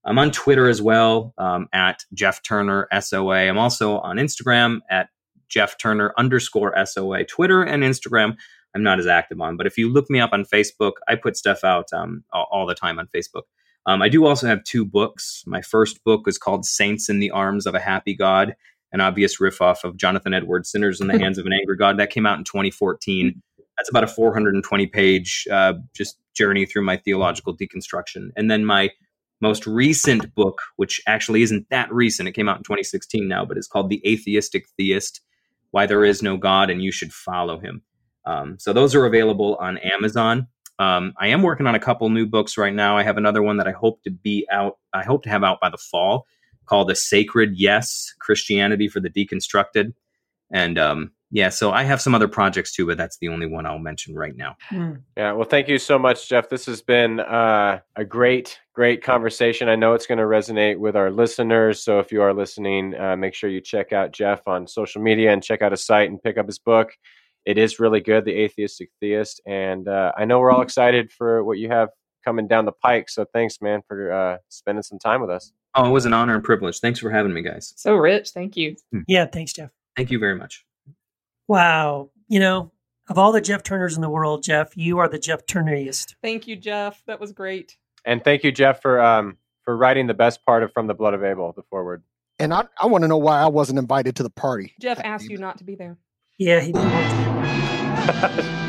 I'm on Twitter as well um, at Jeff Turner SOA. I'm also on Instagram at Jeff Turner underscore SOA. Twitter and Instagram, I'm not as active on, but if you look me up on Facebook, I put stuff out um, all, the time on Facebook. Um, I do also have two books. My first book is called Saints in the Arms of a Happy God, an obvious riff off of Jonathan Edwards' Sinners in the Hands of an Angry God. That came out in 2014. That's about a 420 page uh, just journey through my theological deconstruction. And then my most recent book, which actually isn't that recent, it came out in 2016 now, but it's called The Atheistic Theist Why There Is No God and You Should Follow Him. Um, so those are available on Amazon. Um, I am working on a couple new books right now. I have another one that I hope to be out, I hope to have out by the fall called A Sacred Yes Christianity for the Deconstructed. And um, yeah, so I have some other projects too, but that's the only one I'll mention right now. Yeah, well, thank you so much, Jeff. This has been uh, a great, great conversation. I know it's going to resonate with our listeners. So if you are listening, uh, make sure you check out Jeff on social media and check out his site and pick up his book. It is really good, The Atheistic Theist. And uh, I know we're all excited for what you have coming down the pike. So thanks, man, for uh, spending some time with us. Oh, it was an honor and privilege. Thanks for having me, guys. So rich. Thank you. Yeah, thanks, Jeff. Thank you very much. Wow. You know, of all the Jeff Turners in the world, Jeff, you are the Jeff Turneriest. Thank you, Jeff. That was great. And thank you, Jeff, for um, for writing the best part of From the Blood of Abel, the foreword. And I, I want to know why I wasn't invited to the party. Jeff asked you not to be there. Yeah, he did.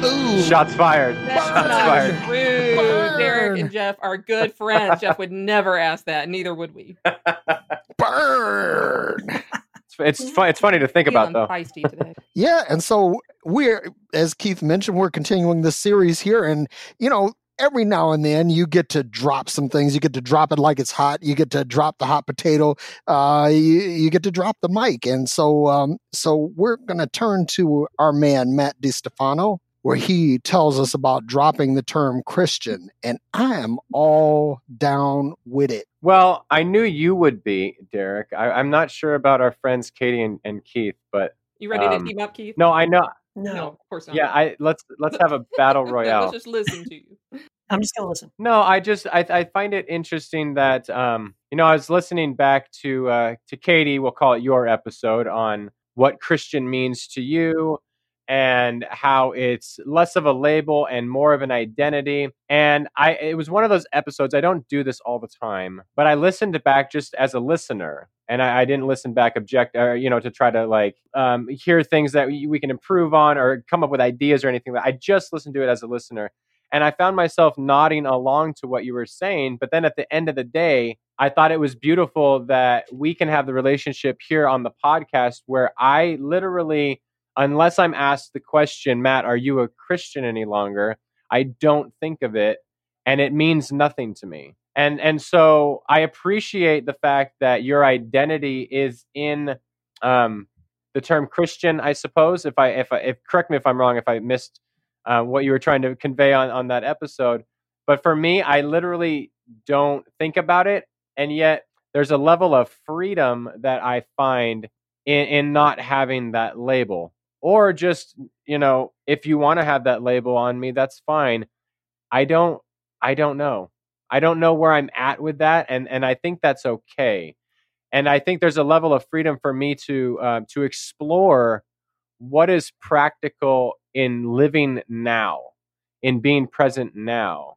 Ooh. Shots fired. That's Shots fired. true. Burn. Derek and Jeff are good friends. Jeff would never ask that. Neither would we. Burn. It's it's, fun, it's funny to think about Feeling though. feisty today. Yeah, and so we're as Keith mentioned, we're continuing this series here, and you know, every now and then you get to drop some things. You get to drop it like it's hot. You get to drop the hot potato. Uh, you, you get to drop the mic, and so um, so we're gonna turn to our man Matt Distefano, where he tells us about dropping the term Christian, and I am all down with it. Well, I knew you would be, Derek. I, I'm not sure about our friends Katy and, and Keith, but You ready Um, to team up, Keith? no, I know. no, of course not. Yeah, I let's let's have a battle royale. let's just listen to you. I'm just gonna listen. No, I just I, I find it interesting that um you know I was listening back to uh to Katy, we'll call it your episode on what Christian means to you and how it's less of a label and more of an identity. And I it was one of those episodes. I don't do this all the time, but I listened back just as a listener. And I, I didn't listen back object or you know to try to like um, hear things that we, we can improve on or come up with ideas or anything. I just listened to it as a listener. And I found myself nodding along to what you were saying. But then at the end of the day, I thought it was beautiful that we can have the relationship here on the podcast where I literally, unless I'm asked the question, Matt, are you a Christian any longer? I don't think of it and it means nothing to me. And and so I appreciate the fact that your identity is in um, the term Christian, I suppose. If I if I if correct me if I'm wrong, if I missed uh, what you were trying to convey on on that episode. But for me, I literally don't think about it, and yet there's a level of freedom that I find in, in not having that label, or just you know, if you want to have that label on me, that's fine. I don't, I don't know. I don't know where I'm at with that, and and I think that's okay. And I think there's a level of freedom for me to uh, to explore what is practical in living now, in being present now.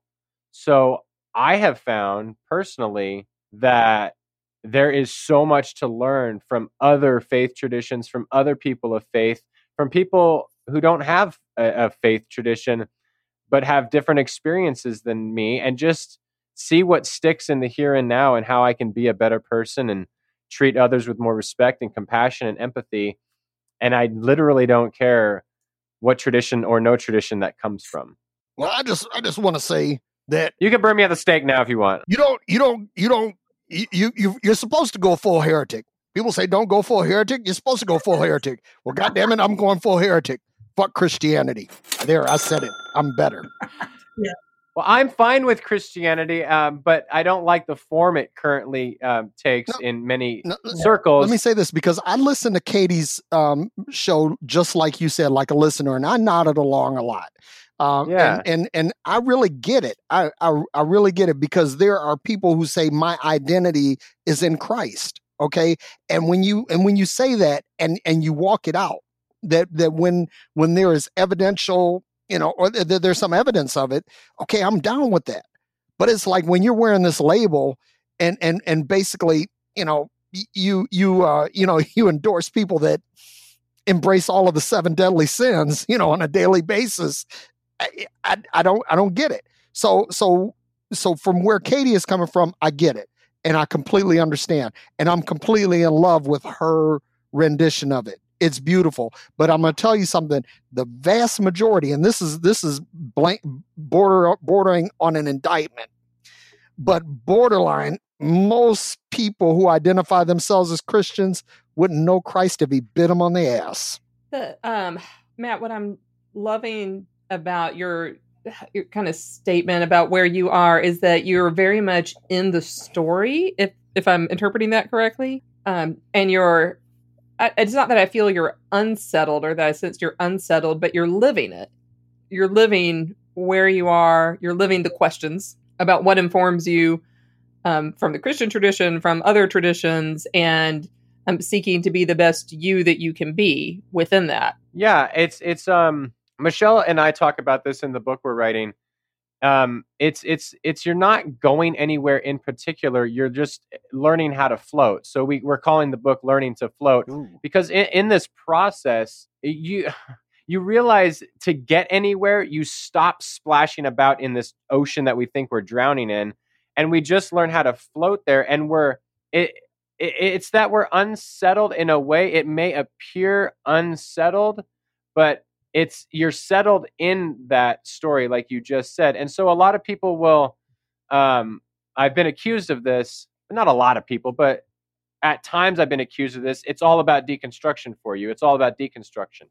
So I have found personally that there is so much to learn from other faith traditions, from other people of faith, from people who don't have a, a faith tradition, but have different experiences than me, and just see what sticks in the here and now and how I can be a better person and treat others with more respect and compassion and empathy. And I literally don't care what tradition or no tradition that comes from. Well, I just I just want to say that You can burn me at the stake now if you want. you don't you don't you don't you you you- you're supposed to go full heretic. People say don't go full heretic. You're supposed to go full heretic. Well, goddamn it, I'm going full heretic. Fuck Christianity. There, I said it. I'm better. Well, I'm fine with Christianity, um, but I don't like the form it currently um, takes No, in many no, circles. Let me say this because I listened to Katy's um, show just like you said, like a listener, and I nodded along a lot. Um, Yeah. and, and and I really get it. I, I I really get it because there are people who say my identity is in Christ. Okay, and when you and when you say that and and you walk it out, that that when when there is evidential, you know, or th- th- there's some evidence of it. Okay, I'm down with that. But it's like when you're wearing this label and and and basically, you know, you you uh you know you endorse people that embrace all of the seven deadly sins you know on a daily basis I, I i don't i don't get it so so so from where katy is coming from i get it and i completely understand and i'm completely in love with her rendition of it it's beautiful but i'm going to tell you something the vast majority and this is this is blank border bordering on an indictment but borderline most people who identify themselves as christians wouldn't know christ if he bit them on the ass The, um, Matt, what I'm loving about your your kind of statement about where you are is that you're very much in the story. If if I'm interpreting that correctly, um, and you're, it's not that I feel you're unsettled or that I sense you're unsettled, but you're living it. You're living where you are. You're living the questions about what informs you um, from the Christian tradition, from other traditions, and um, seeking to be the best you that you can be within that. Yeah, it's it's um Michelle and I talk about this in the book we're writing. Um it's it's it's you're not going anywhere in particular, you're just learning how to float. So we we're calling the book Learning to Float because in, in this process you you realize to get anywhere you stop splashing about in this ocean that we think we're drowning in and we just learn how to float there and we're it, it it's that we're unsettled in a way it may appear unsettled but it's you're settled in that story like you just said. And so a lot of people will um i've been accused of this not a lot of people but at times i've been accused of this. It's all about deconstruction for you. It's all about deconstruction.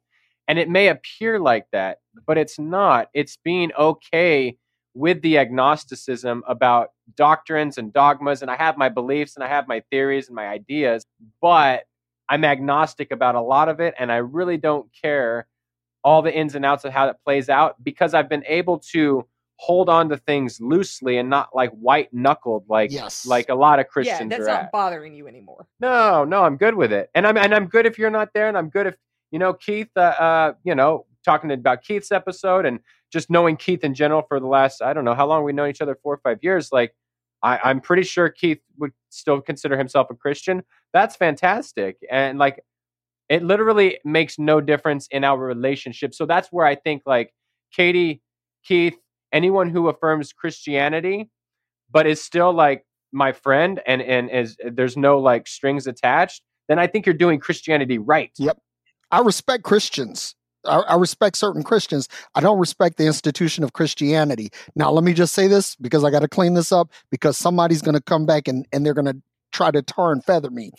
And it may appear like that but it's not. It's being okay with the agnosticism about doctrines and dogmas and I have my beliefs and I have my theories and my ideas, but I'm agnostic about a lot of it and I really don't care all the ins and outs of how it plays out because I've been able to hold on to things loosely and not like white knuckled like Yes. like a lot of Christians. Yeah, that's are not at. bothering you anymore. No, no, I'm good with it, and I'm and I'm good if you're not there, and I'm good if you know Keith. Uh, uh you know, talking about Keith's episode and just knowing Keith in general for the last I don't know how long we know each other four or five years. Like, I, I'm pretty sure Keith would still consider himself a Christian. That's fantastic, and like, it literally makes no difference in our relationship. So that's where I think like Katy, Keith, anyone who affirms Christianity, but is still like my friend and and is there's no like strings attached, then I think you're doing Christianity right. Yep. I respect Christians. I, respect certain Christians. I don't respect the institution of Christianity. Now, let me just say this because I got to clean this up because somebody's going to come back and, and they're going to try to tar and feather me.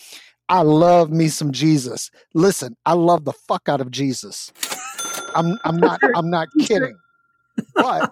I love me some Jesus. Listen, I love the fuck out of Jesus. I'm I'm not I'm not kidding. But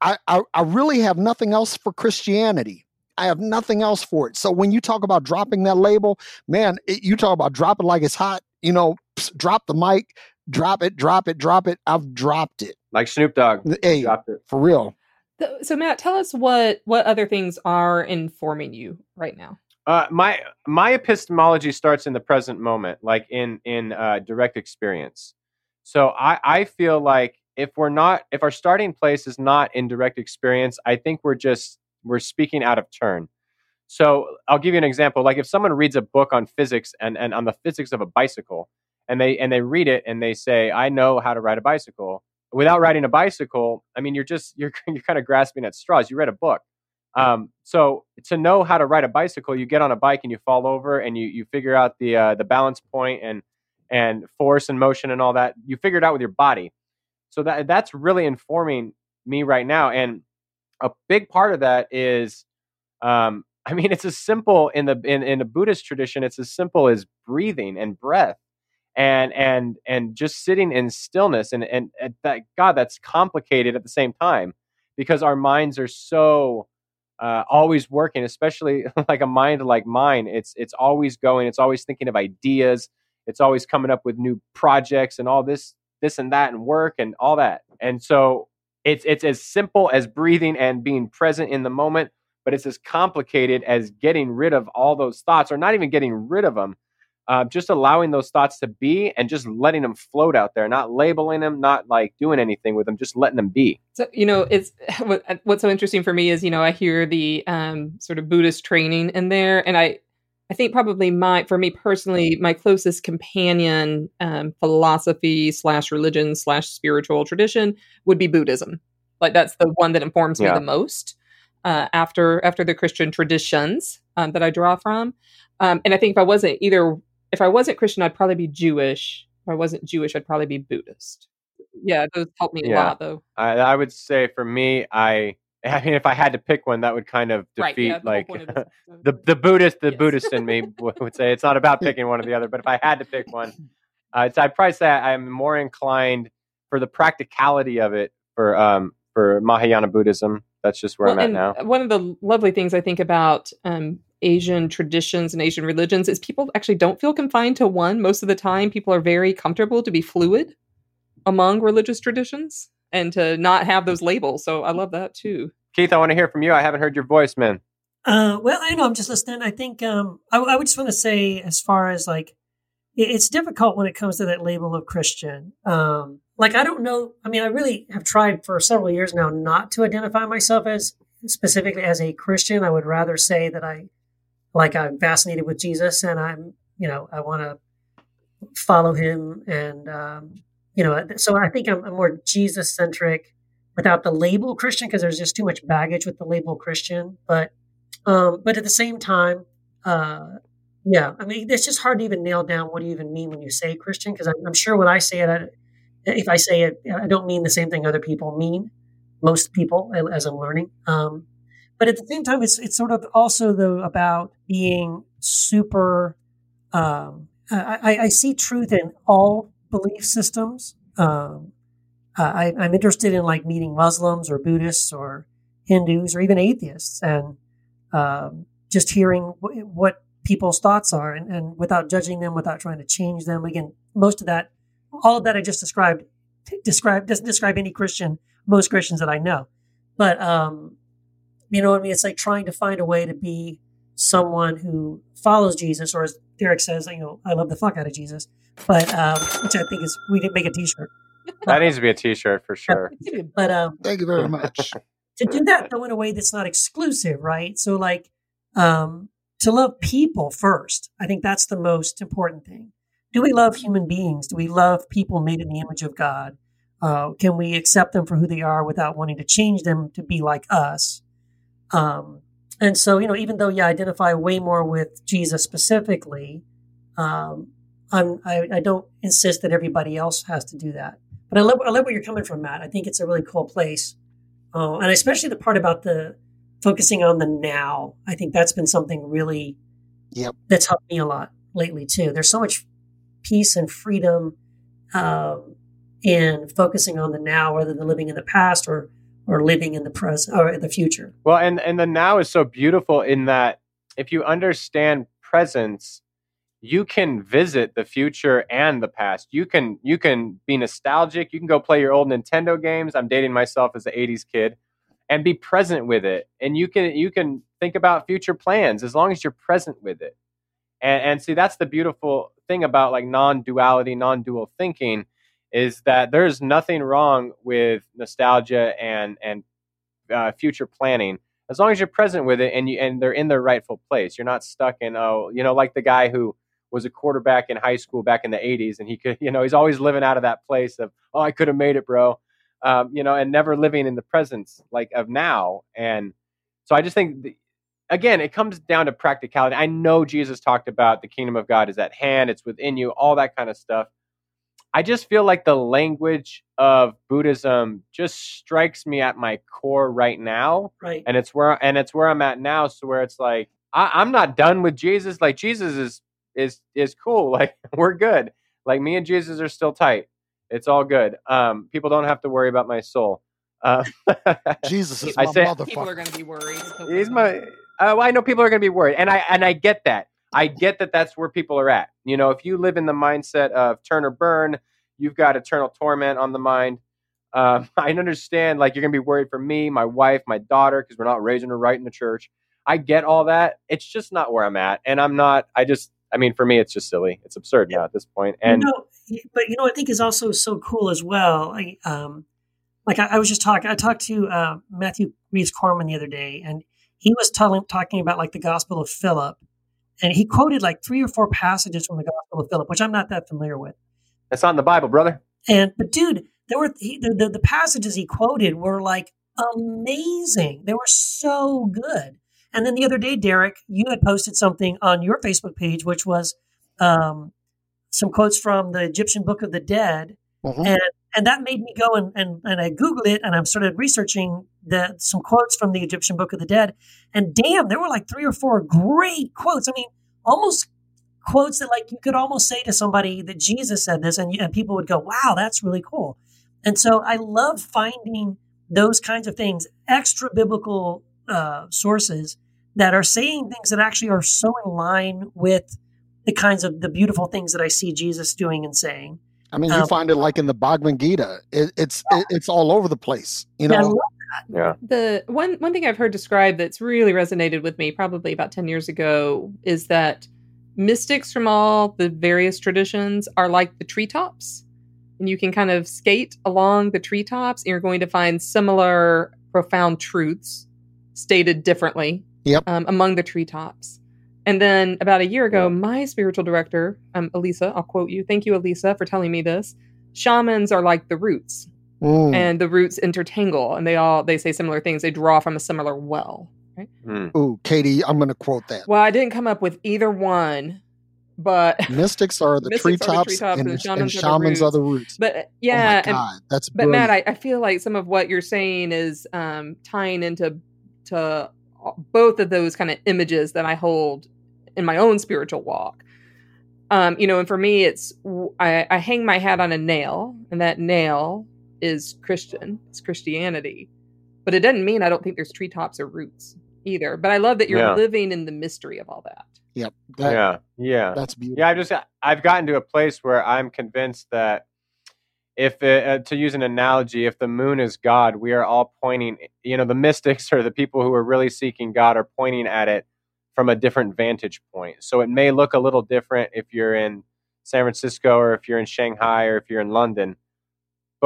I, I I really have nothing else for Christianity. I have nothing else for it. So when you talk about dropping that label, man, it, you talk about drop it like it's hot. You know, pss, drop the mic, drop it, drop it, drop it. I've dropped it. Like Snoop Dogg Hey, dropped it. for real. So, so Matt, tell us what what other things are informing you right now. Uh, my my epistemology starts in the present moment, like in in uh, direct experience. So I I feel like if we're not if our starting place is not in direct experience, I think we're just we're speaking out of turn. So I'll give you an example. Like if someone reads a book on physics and, and on the physics of a bicycle, and they and they read it and they say, "I know how to ride a bicycle." Without riding a bicycle, I mean, you're just you're you're kind of grasping at straws. You read a book. Um, so to know how to ride a bicycle, you get on a bike and you fall over and you you figure out the uh, the balance point and and force and motion and all that. You figure it out with your body. So that that's really informing me right now. And a big part of that is, um, I mean, it's as simple in the in in the Buddhist tradition. It's as simple as breathing and breath. And and and just sitting in stillness and, and and that God that's complicated at the same time because our minds are so uh, always working, especially like a mind like mine. It's it's always going. It's always thinking of ideas. It's always coming up with new projects and all this this and that and work and all that. And so it's it's as simple as breathing and being present in the moment, but it's as complicated as getting rid of all those thoughts, or not even getting rid of them. Uh, just allowing those thoughts to be and just letting them float out there, not labeling them, not like doing anything with them, just letting them be. So you know, it's what, what's so interesting for me is you know I hear the um, sort of Buddhist training in there, and I I think probably my for me personally my closest companion um, philosophy slash religion slash spiritual tradition would be Buddhism. Like that's the one that informs Yeah. me the most uh, after after the Christian traditions um, that I draw from. Um, and I think if I wasn't either, if I wasn't Christian, I'd probably be Jewish. If I wasn't Jewish, I'd probably be Buddhist. Yeah, those help me a Yeah. lot though. I, I would say for me, I I mean, if I had to pick one, that would kind of defeat Right, yeah, like point of this episode. the the Buddhist the Yes. Buddhist in me would say it's not about picking one or the other. But if I had to pick one, uh, I'd probably say I'm more inclined for the practicality of it for um for Mahayana Buddhism. That's just where I'm at now. One of the lovely things I think about um, Asian traditions and Asian religions is people actually don't feel confined to one. Most of the time, people are very comfortable to be fluid among religious traditions and to not have those labels. So I love that too. Keith, I want to hear from you. I haven't heard your voice, man. Uh, well, I know I'm just listening. I think um, I, I would just want to say, as far as like, it, it's difficult when it comes to that label of Christian. Um, like, I don't know. I mean, I really have tried for several years now not to identify myself as specifically as a Christian. I would rather say that I, like, I'm fascinated with Jesus and I'm, you know, I want to follow him and, um, you know, so I think I'm, I'm more Jesus centric without the label Christian because there's just too much baggage with the label Christian. But um, but at the same time, uh, yeah, I mean, it's just hard to even nail down what do you even mean when you say Christian because I'm, I'm sure when I say it, I, if I say it, I don't mean the same thing other people mean. Most people, as I'm learning. Um, but at the same time, it's it's sort of also though about being super. Um, I, I- see truth in all belief systems. Um, I, I'm interested in like meeting Muslims or Buddhists or Hindus or even atheists, and um, just hearing w- what people's thoughts are and, and without judging them, without trying to change them. Again, most of that, all of that I just described, t- describe doesn't describe any Christian, most Christians that I know. But um, you know what I mean? It's like trying to find a way to be someone who follows Jesus, or as Derek says, you know, I love the fuck out of Jesus. But um, which I think is we did make a T-shirt. That needs to be a T-shirt for sure. But um, Thank you very much. to do that though in a way that's not exclusive, right? So like um to love people first. I think that's the most important thing. Do we love human beings? Do we love people made in the image of God? Uh, can we accept them for who they are without wanting to change them to be like us? Um, and so, you know, even though you identify way more with Jesus specifically, um, I'm, I, I don't insist that everybody else has to do that. But I love, I love where you're coming from, Matt. I think it's a really cool place. Uh, and especially the part about the focusing on the now. I think that's been something really Yep. that's helped me a lot lately too. There's so much peace and freedom um, in focusing on the now rather than living in the past or or living in the present or in the future. Well, and and the now is so beautiful in that if you understand presence, you can visit the future and the past. You can you can be nostalgic. You can go play your old Nintendo games. I'm dating myself as an 80s kid and be present with it. And you can you can think about future plans as long as you're present with it. And and see that's the beautiful thing about like non-duality, non-dual thinking is that there's nothing wrong with nostalgia and and uh, future planning as long as you're present with it and you and they're in their rightful place. You're not stuck in oh you know like the guy who was a quarterback in high school back in the 80s and he could you know he's always living out of that place of oh I could have made it bro um, you know and never living in the presence like of now and so I just think the, again it comes down to practicality. I know Jesus talked about the kingdom of God is at hand, it's within you, all that kind of stuff. I just feel like the language of Buddhism just strikes me at my core right now, Right. and it's where and it's where I'm at now. So where it's like I, I'm not done with Jesus. Like Jesus is is is cool. Like we're good. Like me and Jesus are still tight. It's all good. Um, people don't have to worry about my soul. Uh, Jesus is I my say- People are going to be worried. He's my. Uh, well, I know people are going to be worried, and I and I get that. I get that that's where people are at. You know, if you live in the mindset of turn or burn, you've got eternal torment on the mind. Um, I understand, like you're going to be worried for me, my wife, my daughter, because we're not raising her right in the church. I get all that. It's just not where I'm at, and I'm not. I just. I mean, for me, it's just silly. It's absurd now at this point. And you know, but you know, I think is also so cool as well. I, um, like I, I was just talking, I talked to uh, Matthew Reeves Korpman the other day, and he was telling, talking about like the Gospel of Philip, and he quoted like three or four passages from the Gospel of Philip, which I'm not that familiar with. it's not in the Bible, brother. And but dude, there were he, the, the the passages he quoted were like amazing. They were so good. And then the other day, Derek, you had posted something on your Facebook page, which was um, some quotes from the Egyptian Book of the Dead, Mhm. and and that made me go and, and and I googled it and I'm started researching the some quotes from the Egyptian Book of the Dead, and damn, there were like three or four great quotes. I mean, almost quotes that like you could almost say to somebody that Jesus said this, and, and people would go, "Wow, that's really cool." And so I love finding those kinds of things, extra biblical uh, sources that are saying things that actually are so in line with the kinds of the beautiful things that I see Jesus doing and saying. I mean, you Um, find it like in the Bhagavad Gita. It, it's it, it's all over the place. You Yeah, know, love Yeah. the one one thing I've heard described that's really resonated with me probably about 10 years ago is that mystics from all the various traditions are like the treetops. And you can kind of skate along the treetops and you're going to find similar profound truths stated differently Yep. um, among the treetops. And then about a year ago my spiritual director um, elisa i'll quote you thank you elisa for telling me this. Shamans are like the roots Mm. and the roots intertangle and they all they say similar things they draw from a similar well Hmm. Ooh, Katy, I'm going to quote that. well i didn't come up with either one but Mystics are the Mystics are the treetops, treetops and, and and shamans are the shamans are the roots. roots. but yeah oh my and, God, that's but matt. I, I feel like some of what you're saying is um tying into to both of those kind of images that i hold in my own spiritual walk um you know and for me it's I, I hang my hat on a nail and that nail is christian it's christianity but it doesn't mean i don't think there's treetops or roots either. But I love that you're Yeah. living in the mystery of all that. Yep. That, yeah, yeah. That's beautiful. Yeah, I've just I've gotten to a place where I'm convinced that if it, uh, to use an analogy, if the moon is God, we are all pointing. You know, the mystics or the people who are really seeking God are pointing at it from a different vantage point. So it may look a little different if you're in San Francisco or if you're in Shanghai or if you're in London,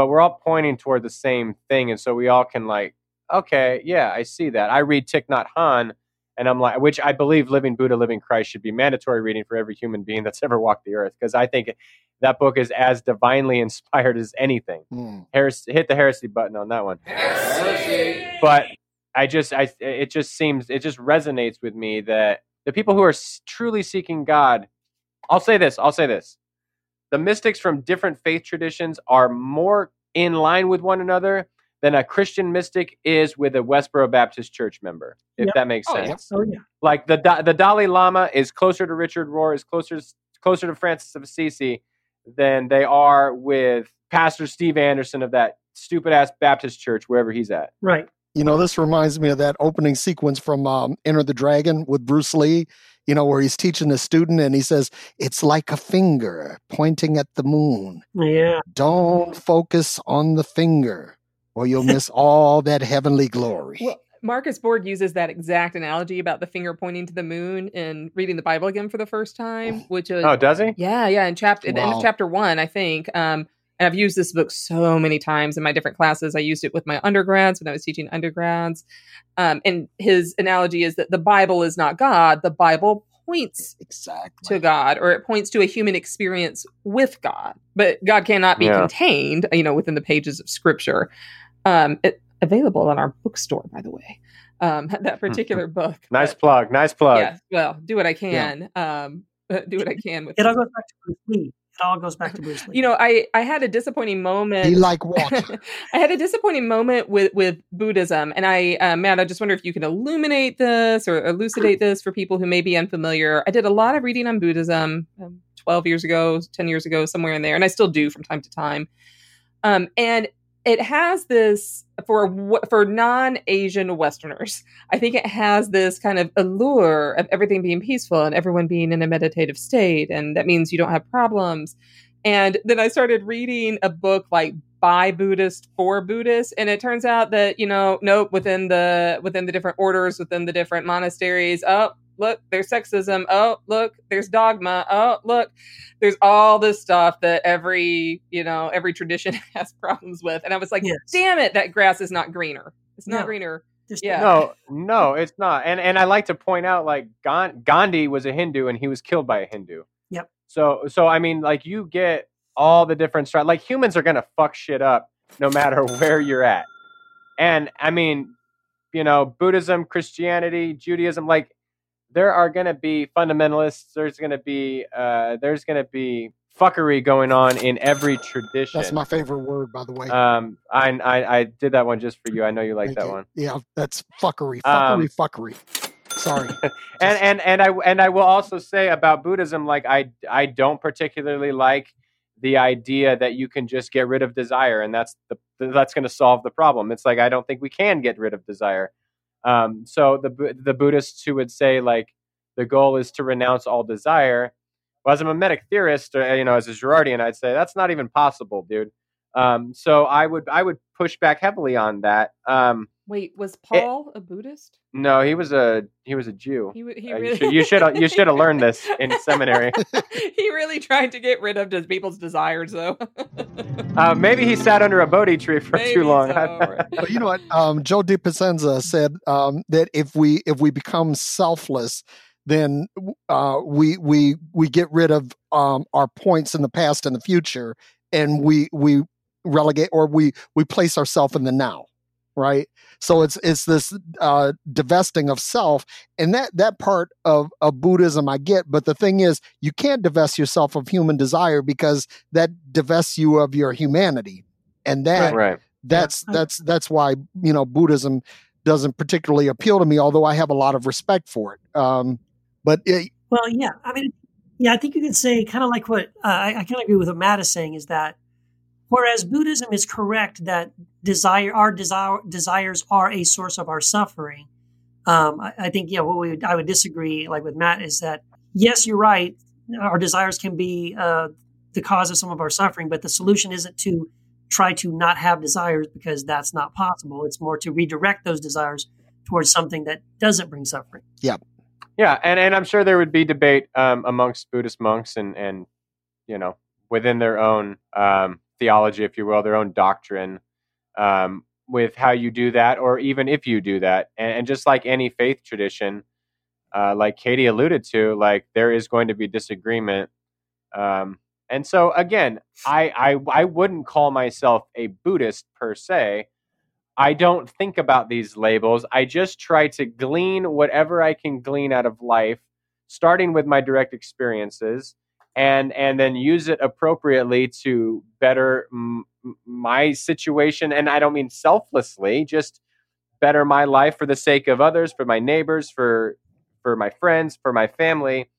but we're all pointing toward the same thing, and so we all can like, okay, yeah, I see that. I read Thich Nhat Hanh and I'm like, which I believe Living Buddha, Living Christ should be mandatory reading for every human being that's ever walked the earth because I think that book is as divinely inspired as anything. Mm. Heres- hit the heresy button on that one. But I just, I, it just seems, it just resonates with me that the people who are truly seeking God, I'll say this, I'll say this. The mystics from different faith traditions are more in line with one another than a Christian mystic is with a Westboro Baptist Church member, if Yep. that makes Oh, yeah. sense. Oh yeah. Like the the Dalai Lama is closer to Richard Rohr, is closer closer to Francis of Assisi than they are with Pastor Steve Anderson of that stupid ass Baptist church wherever he's at. Right. You know, this reminds me of that opening sequence from um, Enter the Dragon with Bruce Lee, you know, where he's teaching the student and he says, It's like a finger pointing at the moon. Yeah. Don't focus on the finger or you'll miss all that heavenly glory. Well, Marcus Borg uses that exact analogy about the finger pointing to the moon in reading the Bible again for the first time, which is Oh, does he? Yeah, yeah. In chapter at the end of chapter one, I think. Um, and I've used this book so many times in my different classes. I used it with my undergrads when I was teaching undergrads. Um, and his analogy is that the Bible is not God. The Bible points exactly. to God, or it points to a human experience with God. But God cannot be Yeah. contained, you know, within the pages of Scripture. Um, it, available on our bookstore, by the way. Um, that particular book. Nice But, plug. Nice plug. yeah, well, do what I can. Um, do what I can with It all goes back to Bruce Lee. It all goes back to Bruce Lee. you know i i had a disappointing moment He like what? i had a disappointing moment with with buddhism and i uh, matt i just wonder if you can illuminate this or elucidate this for people who may be unfamiliar i did a lot of reading on buddhism um, 12 years ago 10 years ago somewhere in there and i still do from time to time um, and it has this for for non-asian westerners i think it has this kind of allure of everything being peaceful and everyone being in a meditative state and that means you don't have problems. And then i started reading a book like by buddhist for buddhists and it turns out that you know nope within the within the different orders within the different monasteries oh look there's sexism oh look there's dogma oh look there's all this stuff that every you know every tradition has problems with and i was like Yes. damn it that grass is not greener it's not No. greener Just- yeah. No, no, it's not. And and I like to point out like Gandhi was a Hindu and he was killed by a Hindu. Yep. So so I mean like you get all the different stri- like humans are gonna fuck shit up no matter where you're at. And I mean, you know, Buddhism, Christianity, Judaism, like there are gonna be fundamentalists. There's gonna be uh, there's gonna be fuckery going on in every tradition. That's my favorite word, by the way. Um, I, I I did that one just for you. I know you like Thank that you. one. Yeah, that's fuckery. Um, Fuckery, fuckery. Sorry. and and and I and I will also say about Buddhism, like I I don't particularly like the idea that you can just get rid of desire, and that's the that's going to solve the problem. It's like I don't think we can get rid of desire. Um, so the the Buddhists who would say like the goal is to renounce all desire. Well, as a mimetic theorist, or, you know, as a Girardian, I'd say that's not even possible, dude. Um, so I would I would push back heavily on that. Um, wait was paul a buddhist no, he was a he was a Jew. he, w- he Uh, really you should you should you should have learned this in seminary. he really tried to get rid of des- people's desires though Uh, maybe he sat under a Bodhi tree for Maybe too long. so, but you know what? Um, Joe Dispenza said um, that if we if we become selfless, then uh, we we we get rid of um, our points in the past and the future, and we we relegate or we we place ourselves in the now, right? So it's it's this uh, divesting of self, and that that part of of Buddhism I get, but the thing is, you can't divest yourself of human desire because that divests you of your humanity, and that right. that's that's that's why you know buddhism doesn't particularly appeal to me although i have a lot of respect for it um but it, Well, yeah. I mean, yeah, I think you can say kind of like what uh, I, I kind of agree with what Matt is saying is that whereas Buddhism is correct that desire, our desire, desires are a source of our suffering. Um, I, I think yeah, what we would, I would disagree like with Matt is that yes, you're right. Our desires can be uh, the cause of some of our suffering, but the solution isn't to try to not have desires because that's not possible. It's more to redirect those desires towards something that doesn't bring suffering. Yeah, yeah, and, and I'm sure there would be debate um, amongst Buddhist monks and and you know within their own um, theology, if you will, their own doctrine, um, with how you do that, or even if you do that. And, and just like any faith tradition, uh, like Katy alluded to, like there is going to be disagreement. Um, and so again, I, I I wouldn't call myself a Buddhist per se. I don't think about these labels. I just try to glean whatever I can glean out of life, starting with my direct experiences, and and then use it appropriately to better m- my situation. And I don't mean selflessly, just better my life for the sake of others, for my neighbors, for for my friends, for my family,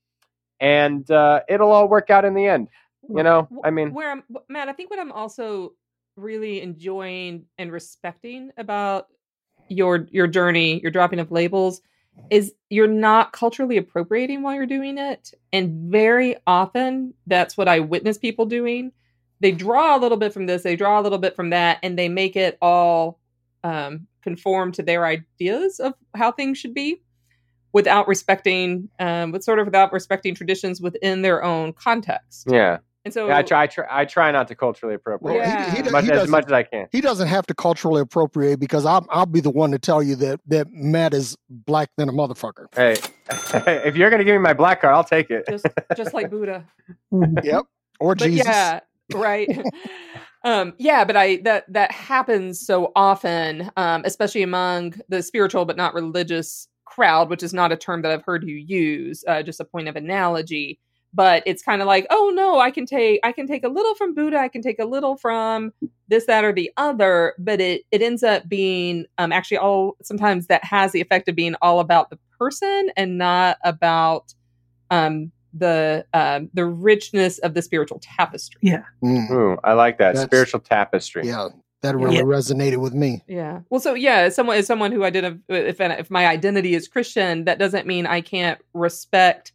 and uh, it'll all work out in the end. You know, I mean, where I'm Matt, I think what I'm also really enjoying and respecting about your your journey, your dropping of labels, is you're not culturally appropriating while you're doing it. And very often that's what I witness people doing. They draw a little bit from this, they draw a little bit from that, and they make it all um, conform to their ideas of how things should be without respecting um, with sort of without respecting traditions within their own context. yeah. And so Yeah, I try, I try. I try not to culturally appropriate Well, Yeah. he, he, as, much, he as much as I can. he doesn't have to culturally appropriate because I'll, I'll be the one to tell you that, that Matt is black than a motherfucker. Hey, if you're gonna give me my black card, I'll take it. just just like Buddha. Yep. Or but Jesus. yeah right um yeah but i that that happens so often um especially among the spiritual but not religious crowd which is not a term that i've heard you use uh, just a point of analogy but it's kind of like oh no i can take i can take a little from buddha i can take a little from this that or the other but it it ends up being um actually all sometimes that has the effect of being all about the person and not about um the um the richness of the spiritual tapestry Yeah. Mm, Ooh, I like that That's- spiritual tapestry. yeah. That really Yeah. resonated with me. Yeah. Well, so yeah, as someone as someone who identify if if my identity is Christian, that doesn't mean I can't respect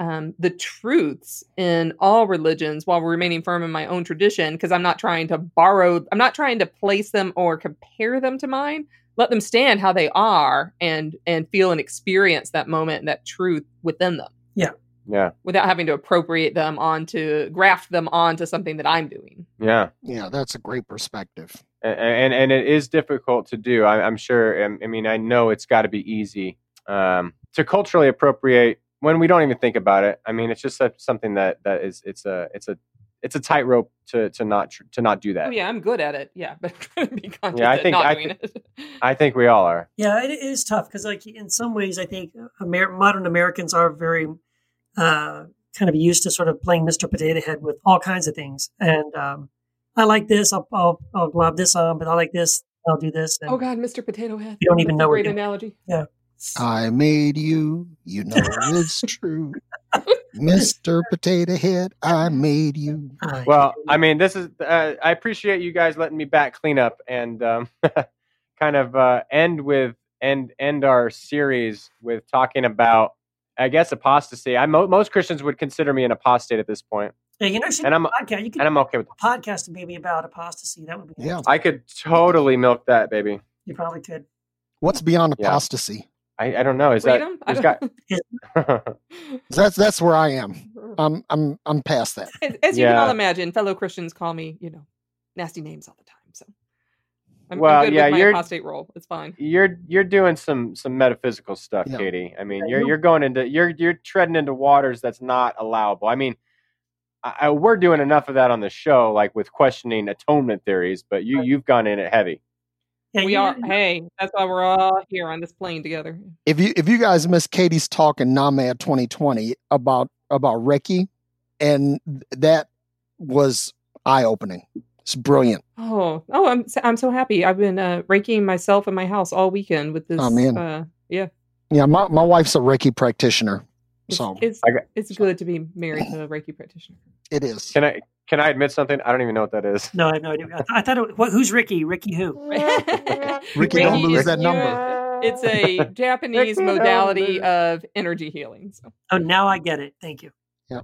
um, the truths in all religions while remaining firm in my own tradition because I'm not trying to borrow. I'm not trying to place them or compare them to mine. Let them stand how they are and and feel and experience that moment and that truth within them yeah, Yeah. without having to appropriate them onto graft them onto something that I'm doing. yeah. Yeah, that's a great perspective. and and, and it is difficult to do. I, I'm sure. um, I mean, I know it's got to be easy um, to culturally appropriate when we don't even think about it. I mean, it's just such- something that that is it's a it's a it's a tightrope to to not tr- to not do that. Oh yeah, I'm good at it. Yeah, but I'm trying to be conscious Yeah, I think- not I doing it. I think we all are. Yeah, it is tough because, like, in some ways, I think Amer- modern Americans are very uh, kind of used to sort of playing Mr. Potato Head with all kinds of things. And um, I like this, I'll, I'll, I'll glob this on, but I like this, I'll do this. And Oh God, Mr. Potato Head. You don't even That's know a we're great doing- analogy. I made you, you know it's true. Mr. Potato Head, I made you. Well, I mean, this is. Uh, I appreciate you guys letting me back clean up and um, kind of uh, end with end end our series with talking about, I guess, apostasy. I mo- most Christians would consider me an apostate at this point, yeah, you know, should and I'm podcast. You could and I'm okay with. do a podcast maybe about apostasy. That would be Yeah. I could totally milk that, baby. You probably could. What's beyond Yeah. apostasy? I, I don't know. Is Freedom? That got? That's that's where I am. I'm I'm I'm past that. as, as you can all imagine, fellow Christians call me, you know, nasty names all the time. So I'm, Well, I'm good yeah, with my you're- apostate role. It's fine. you're you're doing some some metaphysical stuff, Yeah. Katy. I mean, Yeah, you're you- you're going into you're you're treading into waters that's not allowable. I mean, I, I, we're doing enough of that on the show, like with questioning atonement theories, but you you've gone in it heavy. Yeah, we are. Hey, that's why we're all here on this plane together. If you if you guys missed Katy's talk in NAMAD 2020 about about Reiki, and that was eye opening. It's brilliant. Oh, oh, I'm so- I'm so happy. I've been uh, raking myself in my house all weekend with this. Oh, man. Uh, yeah, Yeah, my, my wife's a Reiki practitioner, it's, so it's I it's good to be married to a Reiki practitioner. it is. Can I can I admit something? I don't even know what that is. No, I have no idea. I, th- I thought it, what, who's Ricky? Ricky who? Ricky, don't lose is that number. It's a Japanese modality of energy healing. So Oh, now I get it. Thank you.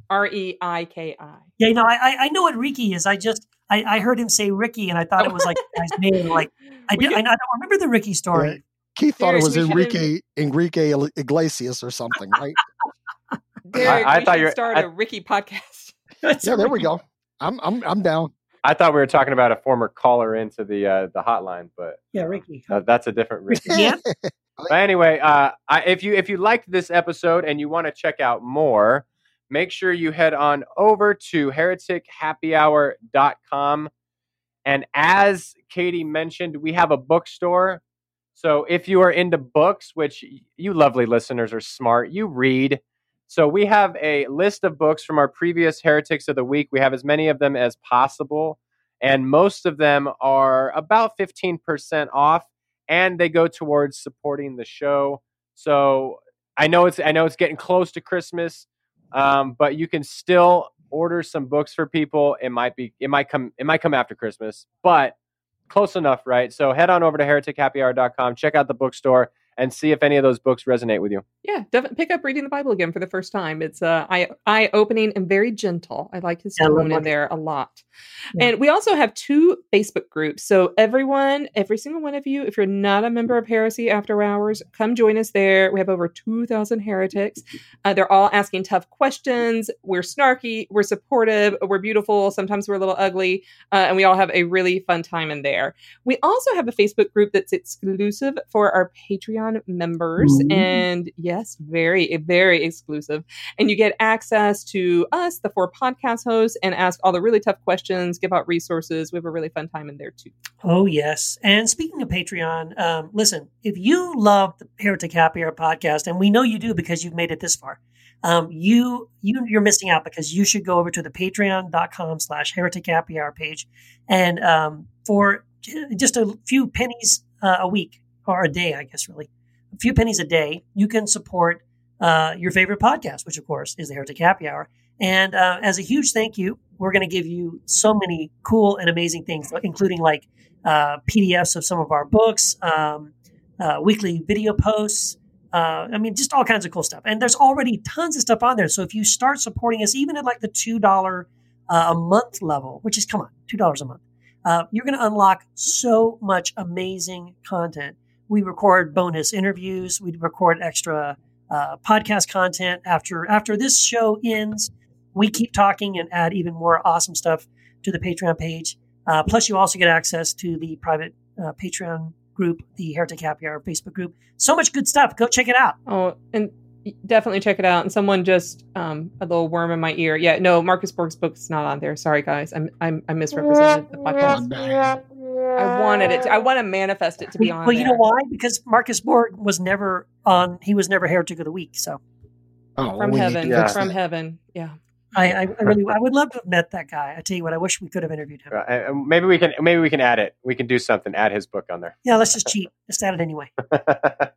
R E I K I. Yeah, no, I I- I know what Ricky is. I just I, I heard him say Ricky, and I thought it was like a guy's name. Like I, did, I, I don't remember the Ricky story. Keith thought it was we should- Enrique Enrique Iglesias or something, right? Derek, I we thought should you're- start I- a Ricky podcast. yeah, there we go. I'm I'm I'm down. I thought we were talking about a former caller into the uh, the hotline, but Yeah, Ricky. uh, that's a different Ricky. Yeah. But anyway, uh, I, if you if you liked this episode and you want to check out more, make sure you head on over to heretichappyhour.com. And as Katy mentioned, we have a bookstore. So if you are into books, which you lovely listeners are smart, you read. So we have a list of books from our previous Heretics of the Week. We have as many of them as possible. And most of them are about 15% off and they go towards supporting the show. So I know it's I know it's getting close to Christmas, um, but you can still order some books for people. It might be it might come it might come after Christmas, but close enough, right? So head on over to heretichappyhour.com, check out the bookstore, and see if any of those books resonate with you. Yeah, definitely pick up reading the Bible again for the first time. It's uh, eye eye opening and very gentle. I like his Yeah, tone in there a lot. Yeah. And we also have two Facebook groups. So everyone, every single one of you, if you're not a member of Heresy After Hours, come join us there. We have over two thousand heretics. Uh, they're all asking tough questions. We're snarky. We're supportive. We're beautiful. Sometimes we're a little ugly, uh, and we all have a really fun time in there. We also have a Facebook group that's exclusive for our Patreon members. Ooh. And yes, very, very exclusive. And you get access to us, the four podcast hosts, and ask all the really tough questions, give out resources. We have a really fun time in there too. Oh yes. And speaking of Patreon, um, listen, if you love the Heretic Happy Hour podcast, and we know you do because you've made it this far, um, you you you're missing out because you should go over to the patreon.com slash heretic happy hour page and um, for just a few pennies uh, a week or a day, I guess really. A few pennies a day, you can support uh, your favorite podcast, which of course is the Heretic Happy Hour. And uh, as a huge thank you, we're going to give you so many cool and amazing things, including like uh, PDFs of some of our books, um, uh, weekly video posts. Uh, I mean, just all kinds of cool stuff. And there's already tons of stuff on there. So if you start supporting us, even at like the two dollar uh, a month level, which is come on, two dollars a month, you're going to unlock so much amazing content. We record bonus interviews. We record extra uh, podcast content. After after this show ends, we keep talking and add even more awesome stuff to the Patreon page. Uh, plus, you also get access to the private uh, Patreon group, the Heretic Happy Hour Facebook group. So much good stuff. Go check it out. Oh, and definitely check it out. And someone just um a little worm in my ear. Yeah, no, Marcus Borg's book's not on there. Sorry guys. I'm I'm I misrepresented the podcast. I wanted it to, I want to manifest it to be on well, you know why? Because Marcus Borg was never on. He was never Heretic of the Week. So Oh, From we need heaven. Yeah. From heaven. Yeah. I, I, I really, I would love to have met that guy. I tell you what, I wish we could have interviewed him. Uh, maybe we can maybe we can add it. We can do something. Add his book on there. Yeah, let's just cheat. Just add it anyway.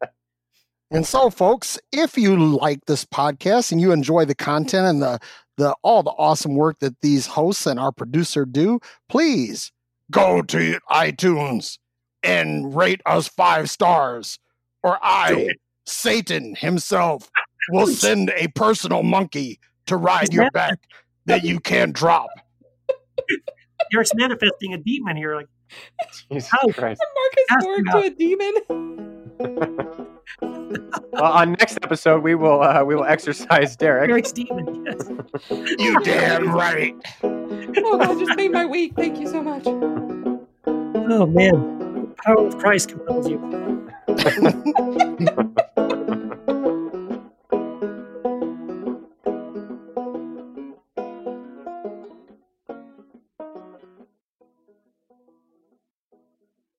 And so, folks, if you like this podcast and you enjoy the content and the the all the awesome work that these hosts and our producer do, please go to iTunes and rate us five stars, or I, Satan himself, will send a personal monkey to ride your back that you can't drop. You're manifesting a demon here. Like, Jesus Oh. Christ. Marcus Ask Borg to a demon. Well, on next episode, we will uh, we will exercise Derek. Eric's demon. Yes. You damn right. Oh, that just made my week. Thank you so much. Oh man, the power of Christ compels you.